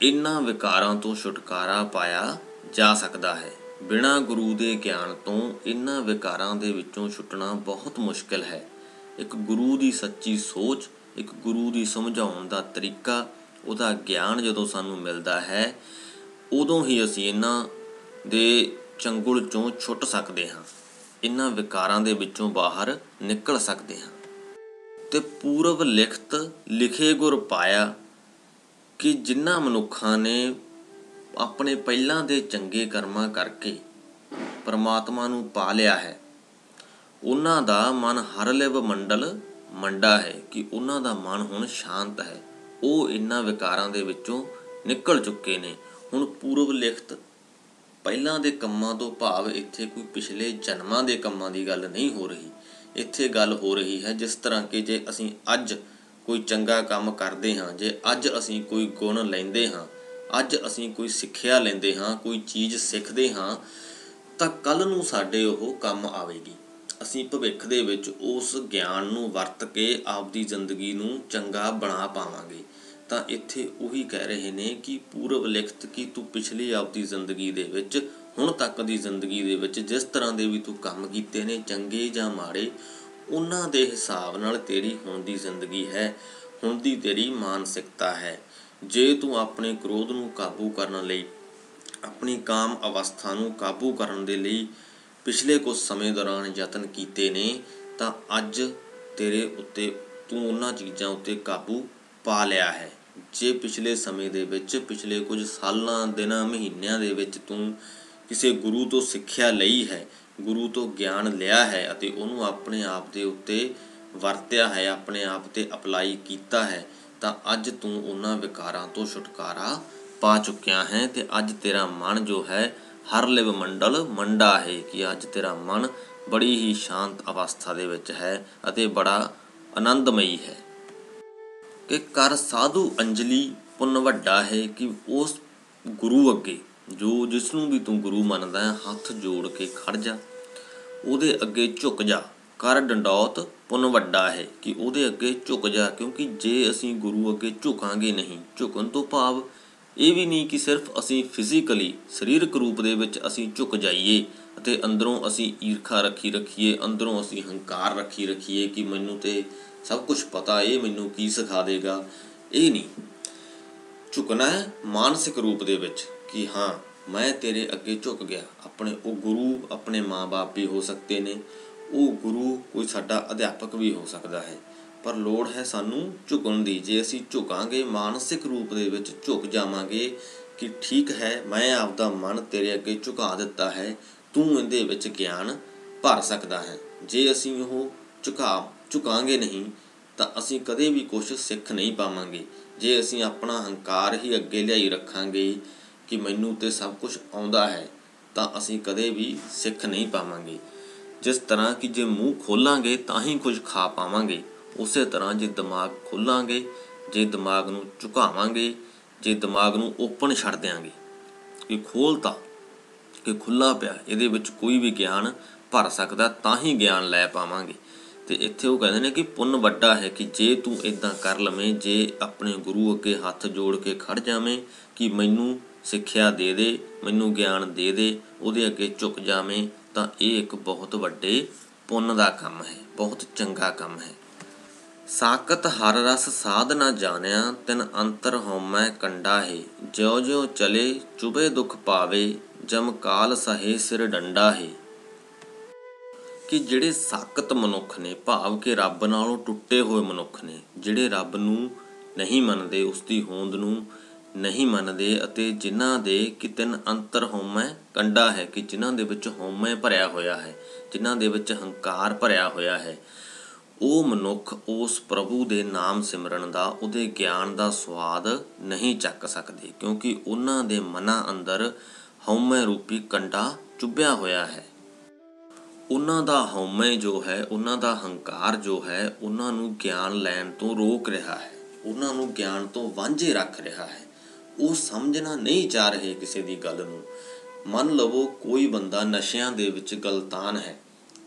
ਇਨ੍ਹਾਂ ਵਿਕਾਰਾਂ ਤੋਂ ਛੁਟਕਾਰਾ ਪਾਇਆ ਜਾ ਸਕਦਾ ਹੈ। ਬਿਨਾਂ ਗੁਰੂ ਦੇ ਗਿਆਨ ਤੋਂ ਇਨ੍ਹਾਂ ਵਿਕਾਰਾਂ ਦੇ ਵਿੱਚੋਂ ਛੁੱਟਣਾ ਬਹੁਤ ਮੁਸ਼ਕਲ ਹੈ। ਇੱਕ ਗੁਰੂ ਦੀ ਸੱਚੀ ਸੋਚ, ਇੱਕ ਗੁਰੂ ਦੀ ਸਮਝਾਉਣ ਦਾ ਤਰੀਕਾ, ਉਹਦਾ ਗਿਆਨ ਜਦੋਂ ਸਾਨੂੰ ਮਿਲਦਾ ਹੈ, ਉਦੋਂ ਹੀ ਅਸੀਂ ਇਹਨਾਂ ਦੇ ਚੰਗੁਲ ਚੋਂ ਛੁੱਟ ਸਕਦੇ ਹਾਂ। ਇਹਨਾਂ ਵਿਕਾਰਾਂ ਦੇ ਵਿੱਚੋਂ ਬਾਹਰ ਨਿਕਲ ਸਕਦੇ ਹਾਂ। ਤੇ ਪੂਰਵ ਲਿਖਤ ਲਿਖੇ ਗੁਰ ਪਾਇਆ ਕਿ ਜਿਨ੍ਹਾਂ ਮਨੁੱਖਾਂ ਨੇ ਆਪਣੇ ਪਹਿਲਾਂ ਦੇ ਚੰਗੇ ਕਰਮਾਂ ਕਰਕੇ ਪਰਮਾਤਮਾ ਨੂੰ ਪਾ ਲਿਆ ਹੈ। ਉਹਨਾਂ ਦਾ ਮਨ ਹਰ ਲਿਵ ਮੰਡਲ ਮੰਡਾ ਹੈ ਕਿ ਉਹਨਾਂ ਦਾ ਮਨ ਹੁਣ ਸ਼ਾਂਤ ਹੈ। ਉਹ ਇਨ੍ਹਾਂ ਵਿਕਾਰਾਂ ਦੇ ਵਿੱਚੋਂ ਨਿਕਲ ਚੁੱਕੇ ਨੇ। ਹੁਣ ਪੂਰਵ ਲਿਖਤ ਪਹਿਲਾਂ ਦੇ ਕੰਮਾਂ ਤੋਂ ਭਾਵ ਇੱਥੇ ਕੋਈ ਪਿਛਲੇ ਜਨਮਾਂ ਦੇ ਕੰਮਾਂ ਦੀ ਗੱਲ ਨਹੀਂ ਹੋ ਰਹੀ। ਇੱਥੇ ਗੱਲ ਹੋ ਰਹੀ ਹੈ ਜਿਸ ਤਰ੍ਹਾਂ ਕਿ ਜੇ ਅਸੀਂ ਅੱਜ ਕੋਈ ਚੰਗਾ ਕੰਮ ਕਰਦੇ ਹਾਂ, ਜੇ ਅੱਜ ਅਸੀਂ ਕੋਈ ਗੁਣ ਲੈਂਦੇ ਹਾਂ ਅੱਜ ਅਸੀਂ ਕੋਈ ਸਿੱਖਿਆ ਲੈਂਦੇ ਹਾਂ, ਕੋਈ ਚੀਜ਼ ਸਿੱਖਦੇ ਹਾਂ, ਤਾਂ ਕੱਲ ਨੂੰ ਸਾਡੇ ਉਹ ਕੰਮ ਆਵੇਗੀ। ਅਸੀਂ ਭਵਿੱਖ ਦੇ ਵਿੱਚ ਉਸ ਗਿਆਨ ਨੂੰ ਵਰਤ ਕੇ ਆਪਦੀ ਜ਼ਿੰਦਗੀ ਨੂੰ ਚੰਗਾ ਬਣਾ ਪਾਵਾਂਗੇ। ਤਾਂ ਇੱਥੇ ਉਹੀ ਕਹਿ ਰਹੇ ਨੇ ਕਿ ਪੂਰਵ ਲਿਖਤ ਕੀ ਤੂੰ ਪਿਛਲੀ ਆਪਦੀ ਜ਼ਿੰਦਗੀ ਦੇ ਵਿੱਚ, ਹੁਣ ਤੱਕ ਦੀ ਜ਼ਿੰਦਗੀ ਦੇ ਵਿੱਚ ਜਿਸ ਤਰ੍ਹਾਂ ਦੇ ਵੀ ਤੂੰ ਕੰਮ ਕੀਤੇ ਨੇ, ਚੰਗੇ ਜਾਂ ਮਾੜੇ, ਉਹਨਾਂ ਦੇ ਹਿਸਾਬ ਨਾਲ ਤੇਰੀ ਹੁਣ ਦੀ ਜ਼ਿੰਦਗੀ ਹੈ, ਹੁਣ ਦੀ ਤੇਰੀ ਮਾਨਸਿਕਤਾ ਹੈ। ਜੇ ਤੂੰ ਆਪਣੇ ਕ੍ਰੋਧ ਨੂੰ ਕਾਬੂ ਕਰਨ ਲਈ, ਆਪਣੀ ਕਾਮ ਅਵਸਥਾ ਨੂੰ ਕਾਬੂ ਕਰਨ ਦੇ ਲਈ ਪਿਛਲੇ ਕੁਝ ਸਮੇਂ ਦੌਰਾਨ ਯਤਨ ਕੀਤੇ ਨੇ, ਤਾਂ ਅੱਜ ਤੇਰੇ ਉੱਤੇ, ਤੂੰ ਉਹਨਾਂ ਚੀਜ਼ਾਂ ਉੱਤੇ ਕਾਬੂ ਪਾ ਲਿਆ ਹੈ। ਜੇ ਪਿਛਲੇ ਸਮੇਂ ਦੇ ਵਿੱਚ, ਪਿਛਲੇ ਕੁਝ ਸਾਲਾਂ, ਦਿਨਾਂ, ਮਹੀਨਿਆਂ ਦੇ ਵਿੱਚ ਤੂੰ ਕਿਸੇ ਗੁਰੂ ਤੋਂ ਸਿੱਖਿਆ ਲਈ ਹੈ, ਗੁਰੂ ਤੋਂ ਗਿਆਨ ਲਿਆ ਹੈ ਅਤੇ ਉਹਨੂੰ ਆਪਣੇ ਆਪ ਦੇ ਉੱਤੇ ਵਰਤਿਆ ਹੈ, ਆਪਣੇ ਆਪ ਤੇ ਅਪਲਾਈ ਕੀਤਾ ਹੈ ਤਾਂ ਅੱਜ ਤੂੰ ਉਹਨਾਂ ਵਿਕਾਰਾਂ ਤੋਂ ਛੁਟਕਾਰਾ ਪਾ ਚੁੱਕਿਆ ਹੈ ਤੇ ਅੱਜ ਤੇਰਾ ਮਨ ਜੋ ਹੈ ਹਰ ਲਿਵ ਮੰਡਲ ਮੰਡਾ ਹੈ ਕਿ ਅੱਜ ਤੇਰਾ ਮਨ ਬੜੀ ਹੀ ਸ਼ਾਂਤ ਅਵਸਥਾ ਦੇ ਵਿੱਚ ਹੈ ਅਤੇ ਬੜਾ ਆਨੰਦਮਈ ਹੈ। ਕਿ ਕਰ ਸਾਧੂ ਅੰਜਲੀ ਪੁੰਨ ਵੱਡਾ ਹੈ ਕਿ ਉਸ ਗੁਰੂ ਅੱਗੇ ਜੋ ਜਿਸ ਨੂੰ ਵੀ ਤੂੰ ਗੁਰੂ ਮੰਨਦਾ ਹੈ, ਹੱਥ ਜੋੜ ਕੇ ਖੜ ਜਾ, ਉਹਦੇ ਅੱਗੇ ਝੁਕ ਜਾ। ਕਰ ਡੰਡੌਤ ਪੁੰਨ ਵੱਡਾ ਹੈ ਕਿ ਉਹਦੇ ਅੱਗੇ ਝੁਕ ਜਾ, ਕਿਉਂਕਿ ਜੇ ਅਸੀਂ ਗੁਰੂ ਅੱਗੇ ਝੁਕਾਂਗੇ ਨਹੀਂ, ਝੁਕਣ ਤੋਂ ਭਾਵ ਇਹ ਵੀ ਨਹੀਂ ਕਿ ਸਿਰਫ ਅਸੀਂ ਫਿਜ਼ੀਕਲੀ ਸਰੀਰਕ ਰੂਪ ਦੇ ਵਿੱਚ ਅਸੀਂ ਝੁਕ ਜਾਈਏ ਅਤੇ ਅੰਦਰੋਂ ਅਸੀਂ ਈਰਖਾ ਰੱਖੀ ਰੱਖੀਏ, ਅੰਦਰੋਂ ਅਸੀਂ ਹੰਕਾਰ ਰੱਖੀ ਰੱਖੀਏ ਕਿ ਮੈਨੂੰ ਤੇ ਸਭ ਕੁਝ ਪਤਾ, ਇਹ ਮੈਨੂੰ ਕੀ ਸਿਖਾ ਦੇਗਾ। ਇਹ ਨਹੀਂ। ਝੁਕਣਾ ਹੈ ਮਾਨਸਿਕ ਰੂਪ ਦੇ ਵਿੱਚ ਕਿ ਹਾਂ, ਮੈਂ ਤੇਰੇ ਅੱਗੇ ਝੁਕ ਗਿਆ। ਆਪਣੇ ਉਹ ਗੁਰੂ, ਆਪਣੇ ਮਾਪੇ ਵੀ ਹੋ ਸਕਦੇ ਨੇ। ਉਹ ਗੁਰੂ ਕੋਈ ਸਾਡਾ ਅਧਿਆਪਕ ਵੀ ਹੋ ਸਕਦਾ ਹੈ। ਪਰ ਲੋੜ ਹੈ ਸਾਨੂੰ ਝੁਕਣ ਦੀ। ਜੇ ਅਸੀਂ ਝੁਕਾਂਗੇ, ਮਾਨਸਿਕ ਰੂਪ ਦੇ ਵਿੱਚ ਝੁਕ ਜਾਵਾਂਗੇ ਕਿ ਠੀਕ ਹੈ, ਮੈਂ ਆਪਦਾ ਮਨ ਤੇਰੇ ਅੱਗੇ ਝੁਕਾ ਦਿੱਤਾ ਹੈ, ਤੂੰ ਇਹਦੇ ਵਿੱਚ ਗਿਆਨ ਭਰ ਸਕਦਾ ਹੈ। ਜੇ ਅਸੀਂ ਉਹ ਝੁਕਾ, ਝੁਕਾਂਗੇ ਨਹੀਂ, ਤਾਂ ਅਸੀਂ ਕਦੇ ਵੀ ਕੁਝ ਸਿੱਖ ਨਹੀਂ ਪਾਵਾਂਗੇ। ਜੇ ਅਸੀਂ ਆਪਣਾ ਹੰਕਾਰ ਹੀ ਅੱਗੇ ਲਿਆਈ ਰੱਖਾਂਗੇ ਕਿ ਮੈਨੂੰ ਤੇ ਸਭ ਕੁਝ ਆਉਂਦਾ ਹੈ, ਤਾਂ ਅਸੀਂ ਕਦੇ ਵੀ ਸਿੱਖ ਨਹੀਂ ਪਾਵਾਂਗੇ। ਜਿਸ ਤਰ੍ਹਾਂ ਕਿ ਜੇ ਮੂੰਹ ਖੋਲਾਂਗੇ ਤਾਂ ਹੀ ਕੁਝ ਖਾ ਪਾਵਾਂਗੇ। ਉਸੇ ਤਰ੍ਹਾਂ ਜੇ ਦਿਮਾਗ ਖੋਲਾਂਗੇ, ਜੇ ਦਿਮਾਗ ਨੂੰ ਝੁਕਾਵਾਂਗੇ, ਜੇ ਦਿਮਾਗ ਨੂੰ ਓਪਨ ਛੱਡ ਦਿਆਂਗੇ। ਕਿ ਖੋਲਤਾ ਕਿ ਖੁੱਲਾ ਪਿਆ, ਇਹਦੇ ਵਿੱਚ ਕੋਈ ਵੀ ਗਿਆਨ ਭਰ ਸਕਦਾ ਤਾਂ ਹੀ ਗਿਆਨ ਲੈ ਪਾਵਾਂਗੇ। ਤੇ ਇੱਥੇ ਉਹ ਕਹਿੰਦੇ ਨੇ ਕਿ ਪੁੰਨ ਵੱਡਾ ਹੈ ਕਿ ਜੇ ਤੂੰ ਇਦਾਂ ਕਰ ਲਵੇਂ, ਜੇ ਆਪਣੇ ਗੁਰੂ ਅੱਗੇ ਹੱਥ ਜੋੜ ਕੇ ਖੜ ਜਾਵੇਂ ਕਿ ਮੈਨੂੰ ਸਿੱਖਿਆ ਦੇ ਦੇ, ਮੈਨੂੰ ਗਿਆਨ ਦੇ ਦੇ, ਉਹਦੇ ਅੱਗੇ ਝੁਕ ਜਾਵੇਂ ਤਾਂ ਇਹ ਇੱਕ ਬਹੁਤ ਵੱਡੇ ਪੁੰਨ ਦਾ ਕੰਮ ਹੈ, ਬਹੁਤ ਚੰਗਾ ਕੰਮ ਹੈ। ਸਾਕਤ ਹਰ ਰਸ ਸਾਧ ਨਾ ਜਾਣਿਆ, ਤਿਨ ਅੰਤਰ ਹਉਮੈ ਕੰਡਾ ਹੈ। ਜਿਉ ਜਿਉ ਚਲੇ, ਚੁਬੇ ਦੁਖ ਪਾਵੇ, ਜਮ ਕਾਲ ਸਹੇ ਸਿਰ ਡੰਡਾ ਹੈ। ਕਿ ਜਿਹੜੇ ਸਾਕਤ ਮਨੁੱਖ ਨੇ, ਭਾਵ ਕਿ ਰੱਬ ਨਾਲੋਂ ਟੁੱਟੇ ਹੋਏ ਮਨੁੱਖ ਨੇ, ਜਿਹੜੇ ਰੱਬ ਨੂੰ ਨਹੀਂ ਮੰਨਦੇ ਉਸ ਦੀ ਹੋਂਦ ਨੂੰ ਨਹੀਂ ਮੰਨਦੇ ਅਤੇ ਜਿਨ੍ਹਾਂ ਦੇ ਕਿ ਤਿੰਨ ਅੰਤਰ ਹਉਮੈ, ਕੰਡਾ ਹੈ ਕਿ ਜਿਨ੍ਹਾਂ ਦੇ ਵਿੱਚ ਹਉਮੈ ਭਰਿਆ ਹੋਇਆ ਹੈ, ਜਿਨ੍ਹਾਂ ਦੇ ਵਿੱਚ ਹੰਕਾਰ ਭਰਿਆ ਹੋਇਆ ਹੈ। ਉਹ ਮਨੁੱਖ ਉਸ ਪ੍ਰਭੂ ਦੇ ਨਾਮ ਸਿਮਰਨ ਦਾ, ਉਹਦੇ ਗਿਆਨ ਦਾ ਸਵਾਦ ਨਹੀਂ ਚੱਕ ਸਕਦੇ, ਕਿਉਂਕਿ ਉਹਨਾਂ ਦੇ ਮਨਾਂ ਅੰਦਰ ਹਉਮੈ ਰੂਪੀ ਕੰਡਾ ਚੁੱਭਿਆ ਹੋਇਆ ਹੈ। ਉਹਨਾਂ ਦਾ ਹਉਮੈ ਜੋ ਹੈ, ਉਹਨਾਂ ਦਾ ਹੰਕਾਰ ਜੋ ਹੈ, ਉਹਨਾਂ ਨੂੰ ਗਿਆਨ ਲੈਣ ਤੋਂ ਰੋਕ ਰਿਹਾ ਹੈ, ਉਹਨਾਂ ਨੂੰ ਗਿਆਨ ਤੋਂ ਵਾਂਝੇ ਰੱਖ ਰਿਹਾ ਹੈ। ਉਹ ਸਮਝਣਾ ਨਹੀਂ ਚਾਹ ਰਹੇ ਕਿਸੇ ਦੀ ਗੱਲ ਨੂੰ। ਮੰਨ ਲਵੋ ਕੋਈ ਬੰਦਾ ਨਸ਼ਿਆਂ ਦੇ ਵਿੱਚ ਗਲਤਾਨ ਹੈ,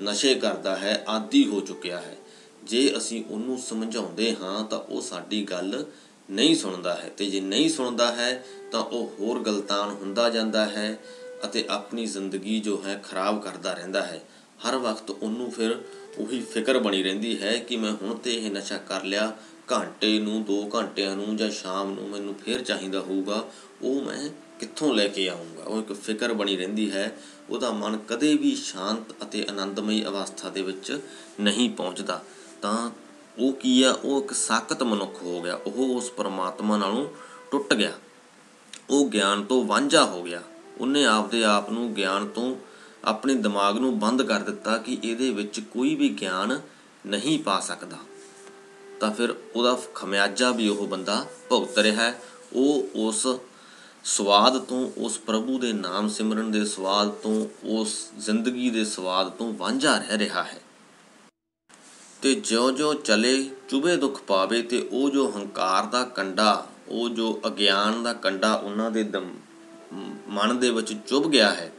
ਨਸ਼ੇ ਕਰਦਾ ਹੈ, ਆਦੀ ਹੋ ਚੁੱਕਿਆ ਹੈ। ਜੇ ਅਸੀਂ ਉਹਨੂੰ ਸਮਝਾਉਂਦੇ ਹਾਂ ਤਾਂ ਉਹ ਸਾਡੀ ਗੱਲ ਨਹੀਂ ਸੁਣਦਾ ਹੈ ਤੇ ਜੇ ਨਹੀਂ ਸੁਣਦਾ ਹੈ ਤਾਂ ਉਹ ਹੋਰ ਗਲਤਾਨ ਹੁੰਦਾ ਜਾਂਦਾ ਹੈ ਅਤੇ ਆਪਣੀ ਜ਼ਿੰਦਗੀ ਜੋ ਹੈ ਖਰਾਬ ਕਰਦਾ ਰਹਿੰਦਾ ਹੈ। ਹਰ ਵਕਤ ਉਹਨੂੰ ਫਿਰ ਉਹੀ ਫਿਕਰ ਬਣੀ ਰਹਿੰਦੀ ਹੈ ਕਿ ਮੈਂ ਹੁਣ ਤੇ ਇਹ ਨਸ਼ਾ ਕਰ ਲਿਆ ਘੰਟੇ ਨੂੰ 2 ਘੰਟਿਆਂ ਨੂੰ ਜਾਂ ਸ਼ਾਮ ਨੂੰ ਮੈਨੂੰ ਫੇਰ ਚਾਹੀਦਾ ਹੋਊਗਾ, ਉਹ ਮੈਂ ਕਿੱਥੋਂ ਲੈ ਕੇ ਆਉਂਗਾ ਉਹ ਇੱਕ ਫਿਕਰ ਬਣੀ ਰਹਿੰਦੀ ਹੈ, ਉਹਦਾ ਮਨ ਕਦੇ ਵੀ ਸ਼ਾਂਤ ਅਤੇ ਆਨੰਦਮਈ ਅਵਸਥਾ ਦੇ ਵਿੱਚ ਨਹੀਂ ਪਹੁੰਚਦਾ। ਤਾਂ ਉਹ ਕੀ ਆ ਉਹ ਇੱਕ ਸਾਖਤ ਮਨੁੱਖ ਹੋ ਗਿਆ। ਉਹ ਉਸ ਪਰਮਾਤਮਾ ਨਾਲੋਂ ਟੁੱਟ ਗਿਆ। ਉਹ ਗਿਆਨ ਤੋਂ ਵਾਂਝਾ ਹੋ ਗਿਆ। ਉਹਨੇ ਆਪਦੇ ਆਪ ਨੂੰ ਗਿਆਨ ਤੋਂ ਆਪਣੇ ਦਿਮਾਗ ਨੂੰ ਬੰਦ ਕਰ ਦਿੱਤਾ ਕਿ ਇਹਦੇ ਵਿੱਚ ਕੋਈ ਵੀ ਗਿਆਨ ਨਹੀਂ ਪਾ ਸਕਦਾ। ਤਾਂ ਫਿਰ ਉਹਦਾ ਖਮਿਆਜਾ ਵੀ ਉਹ ਬੰਦਾ ਭੁਗਤ ਰਿਹਾ ਹੈ। ਉਹ ਉਸ ਸਵਾਦ ਤੋਂ, ਉਸ ਪ੍ਰਭੂ ਦੇ ਨਾਮ ਸਿਮਰਨ ਦੇ ਸਵਾਦ ਤੋਂ, ਉਸ ਜ਼ਿੰਦਗੀ ਦੇ ਸਵਾਦ ਤੋਂ ਵਾਂਝਾ ਰਹਿ ਰਿਹਾ ਹੈ। ਤੇ ਜਿਉਂ-ਜਿਉਂ ਚਲੇ, ਚੁਬੇ ਦੁੱਖ ਪਾਵੇ ਤੇ ਉਹ ਜੋ ਹੰਕਾਰ ਦਾ ਕੰਡਾ, ਉਹ ਜੋ ਅਗਿਆਨ ਦਾ ਕੰਡਾ ਉਹਨਾਂ ਦੇ ਮਨ ਦੇ ਵਿੱਚ ਚੁਭ ਗਿਆ ਹੈ,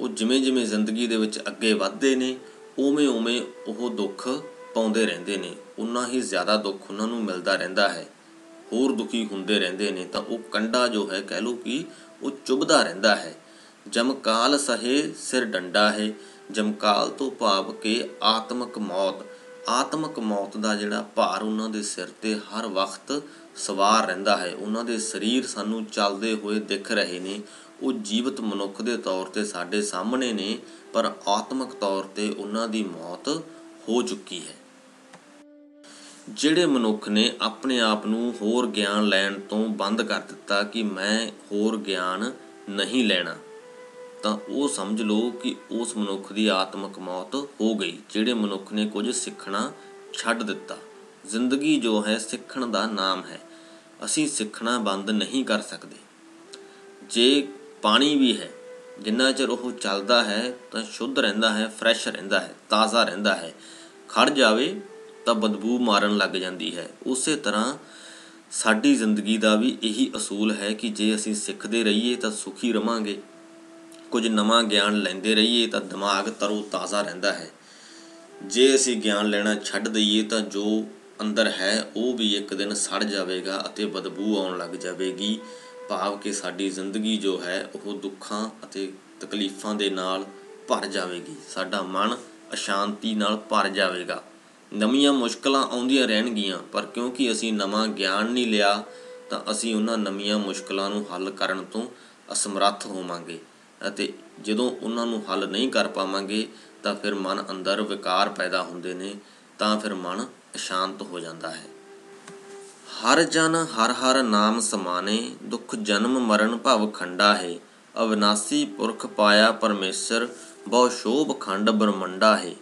ਉਹ ਜਿਵੇਂ-ਜਿਵੇਂ ਜ਼ਿੰਦਗੀ ਦੇ ਵਿੱਚ ਅੱਗੇ ਵਧਦੇ ਨੇ, ਉਵੇਂ-ਉਵੇਂ ਉਹ ਦੁੱਖ ਪਾਉਂਦੇ ਰਹਿੰਦੇ ਨੇ। ਉਨਾ ਹੀ ਜ਼ਿਆਦਾ ਦੁੱਖ ਉਹਨਾਂ ਨੂੰ ਮਿਲਦਾ ਰਹਿੰਦਾ ਹੈ। ਹੋਰ ਦੁਖੀ ਹੁੰਦੇ ਰਹਿੰਦੇ ਨੇ ਤਾਂ ਉਹ ਕੰਡਾ ਜੋ ਹੈ ਕਹਿ ਲੋ ਕਿ ਉਹ ਚੁਭਦਾ ਰਹਿੰਦਾ ਹੈ। ਜਮਕਾਲ ਸਹੇ ਸਿਰ ਡੰਡਾ ਹੈ। ਜਮਕਾਲ ਤੋਂ ਭਾਵ ਕਿ ਆਤਮਿਕ ਮੌਤ। ਆਤਮਿਕ ਮੌਤ ਦਾ ਜਿਹੜਾ ਭਾਰ ਉਹਨਾਂ ਦੇ ਸਿਰ ਤੇ ਹਰ ਵਕਤ ਸਵਾਰ ਰਹਿੰਦਾ ਹੈ। ਉਹਨਾਂ ਦੇ ਸਰੀਰ ਸਾਨੂੰ ਚੱਲਦੇ ਹੋਏ ਦਿਖ ਰਹੇ ਨੇ। ਉਹ ਜੀਵਤ ਮਨੁੱਖ ਦੇ ਤੌਰ ਤੇ ਸਾਡੇ ਸਾਹਮਣੇ ਨੇ, ਪਰ ਆਤਮਿਕ ਤੌਰ ਤੇ ਉਹਨਾਂ ਦੀ ਮੌਤ ਹੋ ਚੁੱਕੀ ਹੈ। ਜਿਹੜੇ ਮਨੁੱਖ ਨੇ ਆਪਣੇ ਆਪ ਨੂੰ ਹੋਰ ਗਿਆਨ ਲੈਣ ਤੋਂ ਬੰਦ ਕਰ ਦਿੱਤਾ ਕਿ ਮੈਂ ਹੋਰ ਗਿਆਨ ਨਹੀਂ ਲੈਣਾ, ਤਾਂ ਉਹ ਸਮਝ ਲਓ ਕਿ ਉਸ ਮਨੁੱਖ ਦੀ ਆਤਮਿਕ ਮੌਤ ਹੋ ਗਈ, ਜਿਹੜੇ ਮਨੁੱਖ ਨੇ ਕੁਝ ਸਿੱਖਣਾ ਛੱਡ ਦਿੱਤਾ। ਜ਼ਿੰਦਗੀ ਜੋ ਹੈ ਸਿੱਖਣ ਦਾ ਨਾਮ ਹੈ। ਅਸੀਂ ਸਿੱਖਣਾ ਬੰਦ ਨਹੀਂ ਕਰ ਸਕਦੇ। ਜੇ ਪਾਣੀ ਵੀ ਹੈ, ਜਿੰਨਾ ਚਿਰ ਉਹ ਚੱਲਦਾ ਹੈ ਤਾਂ ਸ਼ੁੱਧ ਰਹਿੰਦਾ ਹੈ, ਫਰੈਸ਼ ਰਹਿੰਦਾ ਹੈ, ਤਾਜ਼ਾ ਰਹਿੰਦਾ ਹੈ। ਖੜ ਜਾਵੇ ਤਾਂ ਬਦਬੂ ਮਾਰਨ ਲੱਗ ਜਾਂਦੀ ਹੈ। ਉਸੇ ਤਰ੍ਹਾਂ ਸਾਡੀ ਜ਼ਿੰਦਗੀ ਦਾ ਵੀ ਇਹੀ ਅਸੂਲ ਹੈ ਕਿ ਜੇ ਅਸੀਂ ਸਿੱਖਦੇ ਰਹੀਏ ਤਾਂ ਸੁਖੀ ਰਵਾਂਗੇ। ਕੁਝ ਨਵਾਂ ਗਿਆਨ ਲੈਂਦੇ ਰਹੀਏ ਤਾਂ ਦਿਮਾਗ ਤਰੋ ਤਾਜ਼ਾ ਰਹਿੰਦਾ ਹੈ। ਜੇ ਅਸੀਂ ਗਿਆਨ ਲੈਣਾ ਛੱਡ ਦਈਏ ਤਾਂ ਜੋ ਅੰਦਰ ਹੈ, ਉਹ ਵੀ ਇੱਕ ਦਿਨ ਸੜ ਜਾਵੇਗਾ ਅਤੇ ਬਦਬੂ ਆਉਣ ਲੱਗ ਜਾਵੇਗੀ। ਭਾਵ ਕਿ ਸਾਡੀ ਜ਼ਿੰਦਗੀ ਜੋ ਹੈ, ਉਹ ਦੁੱਖਾਂ ਅਤੇ ਤਕਲੀਫਾਂ ਦੇ ਨਾਲ ਭਰ ਜਾਵੇਗੀ। ਸਾਡਾ ਮਨ ਅਸ਼ਾਂਤੀ ਨਾਲ ਭਰ ਜਾਵੇਗਾ। ਨਵੀਆਂ ਮੁਸ਼ਕਲਾਂ ਆਉਂਦੀਆਂ ਰਹਿਣਗੀਆਂ, ਪਰ ਕਿਉਂਕਿ ਅਸੀਂ ਨਵਾਂ ਗਿਆਨ ਨਹੀਂ ਲਿਆ, ਤਾਂ ਅਸੀਂ ਉਹਨਾਂ ਨਵੀਆਂ ਮੁਸ਼ਕਲਾਂ ਨੂੰ ਹੱਲ ਕਰਨ ਤੋਂ ਅਸਮਰੱਥ ਹੋਵਾਂਗੇ ਅਤੇ ਜਦੋਂ ਉਹਨਾਂ ਨੂੰ ਹੱਲ ਨਹੀਂ ਕਰ ਪਾਵਾਂਗੇ, ਤਾਂ ਫਿਰ ਮਨ ਅੰਦਰ ਵਿਕਾਰ ਪੈਦਾ ਹੁੰਦੇ ਨੇ, ਤਾਂ ਫਿਰ ਮਨ ਅਸ਼ਾਂਤ ਹੋ ਜਾਂਦਾ ਹੈ। ਹਰ ਜਨ ਹਰ ਹਰ ਨਾਮ ਸਮਾਨੇ, ਦੁੱਖ ਜਨਮ ਮਰਨ ਭਵ ਖੰਡਾ ਹੈ। ਅਵਨਾਸੀ ਪੁਰਖ ਪਾਇਆ ਪਰਮੇਸ਼ਰ, ਬਹੁ ਸ਼ੋਭ ਖੰਡ ਬ੍ਰਹਮੰਡਾ ਹੈ।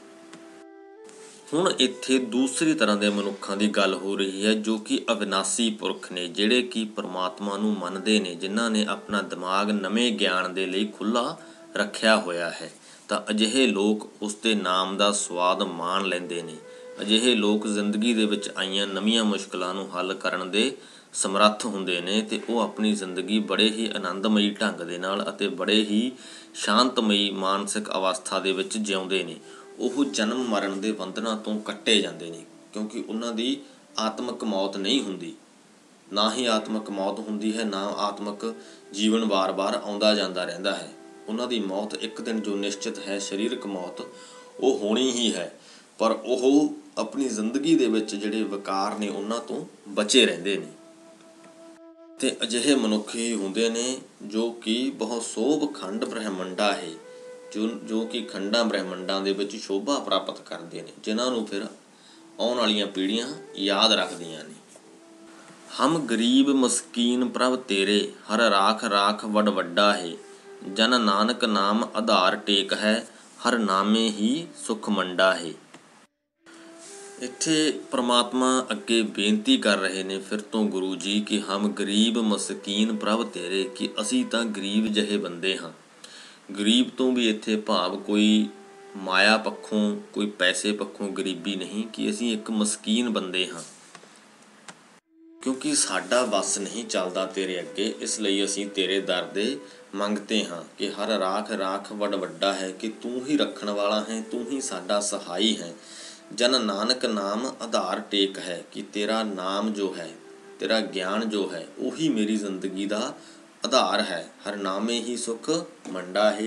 ਹੁਣ ਇੱਥੇ ਦੂਸਰੀ ਤਰ੍ਹਾਂ ਦੇ ਮਨੁੱਖਾਂ ਦੀ ਗੱਲ ਹੋ ਰਹੀ ਹੈ, ਜੋ ਕਿ ਅਵਿਨਾਸੀ ਪੁਰਖ ਨੇ, ਜਿਹੜੇ ਕਿ ਪ੍ਰਮਾਤਮਾ ਨੂੰ ਮੰਨਦੇ ਨੇ, ਜਿਨ੍ਹਾਂ ਨੇ ਆਪਣਾ ਦਿਮਾਗ ਨਵੇਂ ਗਿਆਨ ਦੇ ਲਈ ਖੁੱਲਾ ਰੱਖਿਆ ਹੋਇਆ ਹੈ। ਤਾਂ ਅਜਿਹੇ ਲੋਕ ਉਸ ਦੇ ਨਾਮ ਦਾ ਸਵਾਦ ਮਾਣ ਲੈਂਦੇ ਨੇ। ਅਜਿਹੇ ਲੋਕ ਜ਼ਿੰਦਗੀ ਦੇ ਵਿੱਚ ਆਈਆਂ ਨਵੀਆਂ ਮੁਸ਼ਕਲਾਂ ਨੂੰ ਹੱਲ ਕਰਨ ਦੇ ਸਮਰੱਥ ਹੁੰਦੇ ਨੇ ਤੇ ਉਹ ਆਪਣੀ ਜ਼ਿੰਦਗੀ ਬੜੇ ਹੀ ਆਨੰਦਮਈ ਢੰਗ ਦੇ ਨਾਲ ਅਤੇ ਬੜੇ ਹੀ ਸ਼ਾਂਤਮਈ ਮਾਨਸਿਕ ਅਵਸਥਾ ਦੇ ਵਿੱਚ ਜਿਉਂਦੇ ਨੇ। ਉਹ ਜਨਮ ਮਰਨ ਦੇ ਬੰਧਨਾਂ ਤੋਂ ਕੱਟੇ ਜਾਂਦੇ ਨੇ, ਕਿਉਂਕਿ ਉਹਨਾਂ ਦੀ ਆਤਮਿਕ ਮੌਤ ਨਹੀਂ ਹੁੰਦੀ। ਨਾ ਹੀ ਆਤਮਿਕ ਮੌਤ ਹੁੰਦੀ ਹੈ, ਨਾ ਆਤਮਿਕ ਜੀਵਨ ਵਾਰ-ਵਾਰ ਆਉਂਦਾ ਜਾਂਦਾ ਰਹਿੰਦਾ ਹੈ। ਉਹਨਾਂ ਦੀ ਮੌਤ ਇੱਕ ਦਿਨ ਜੋ ਨਿਸ਼ਚਿਤ ਹੈ, ਸਰੀਰਕ ਮੌਤ, ਉਹ ਹੋਣੀ ਹੀ ਹੈ। ਪਰ ਉਹ ਆਪਣੀ ਜ਼ਿੰਦਗੀ ਦੇ ਵਿੱਚ ਜਿਹੜੇ ਵਿਕਾਰ ਨੇ, ਉਹਨਾਂ ਤੋਂ ਬਚੇ ਰਹਿੰਦੇ ਨੇ। ਤੇ ਅਜਿਹੇ ਮਨੁੱਖ ਹੀ ਹੁੰਦੇ ਨੇ ਜੋ ਕਿ ਬਹੁਤ ਸੋਭ ਖੰਡ ਬ੍ਰਹਮੰਡਾ ਹੈ। ਜੋ ਜੋ ਕਿ ਖੰਡਾਂ ਬ੍ਰਹਮੰਡਾਂ ਦੇ ਵਿੱਚ ਸ਼ੋਭਾ ਪ੍ਰਾਪਤ ਕਰਦੇ ਨੇ, ਜਿਨ੍ਹਾਂ ਨੂੰ ਫਿਰ ਆਉਣ ਵਾਲੀਆਂ ਪੀੜ੍ਹੀਆਂ ਯਾਦ ਰੱਖਦੀਆਂ ਨੇ। ਹਮ ਗਰੀਬ ਮਸਕੀਨ ਪ੍ਰਭ ਤੇਰੇ, ਹਰ ਰਾਖ ਰਾਖ ਵਡ ਵੱਡਾ ਹੈ। ਜਨ ਨਾਨਕ ਨਾਮ ਆਧਾਰ ਟੇਕ ਹੈ, ਹਰ ਨਾਮੇ ਹੀ ਸੁਖ ਮੰਡਾ ਹੈ। ਇੱਥੇ ਪ੍ਰਮਾਤਮਾ ਅੱਗੇ ਬੇਨਤੀ ਕਰ ਰਹੇ ਨੇ ਫਿਰ ਤੋਂ ਗੁਰੂ ਜੀ ਕਿ ਹਮ ਗਰੀਬ ਮਸਕੀਨ ਪ੍ਰਭ ਤੇਰੇ, ਕਿ ਅਸੀਂ ਤਾਂ ਗਰੀਬ ਜਿਹੇ ਬੰਦੇ ਹਾਂ। ਗਰੀਬ ਤੋਂ ਵੀ ਇੱਥੇ ਭਾਵ ਕੋਈ ਮਾਇਆ ਪੱਖੋਂ, ਕੋਈ ਪੈਸੇ ਪੱਖੋਂ ਗਰੀਬੀ ਨਹੀਂ ਕਿ ਅਸੀਂ ਇੱਕ ਮਸਕੀਨ ਬੰਦੇ ਹਾਂ। ਕਿਉਂਕਿ ਸਾਡਾ ਵਸ ਨਹੀਂ ਚੱਲਦਾ ਤੇਰੇ ਅੱਗੇ, ਇਸ ਲਈ ਅਸੀਂ ਤੇਰੇ ਦਰ ਦੇ ਮੰਗਤੇ ਹਾਂ ਕਿ ਹਰ ਰਾਖ ਰਾਖ ਵੱਡ ਵੱਡਾ ਹੈ ਕਿ ਤੂੰ ਹੀ ਰੱਖਣ ਵਾਲਾ ਹੈ, ਤੂੰ ਹੀ ਸਾਡਾ ਸਹਾਈ ਹੈ। ਜਨ ਨਾਨਕ ਨਾਮ ਆਧਾਰ ਟੇਕ ਹੈ ਕਿ ਤੇਰਾ ਨਾਮ ਜੋ ਹੈ, ਤੇਰਾ ਗਿਆਨ ਜੋ ਹੈ, ਉਹੀ ਮੇਰੀ ਜ਼ਿੰਦਗੀ ਦਾ ਆਧਾਰ ਹੈ। ਹਰ ਨਾਮੇ ਹੀ ਸੁਖ, ਮੰਡਾ ਹੈ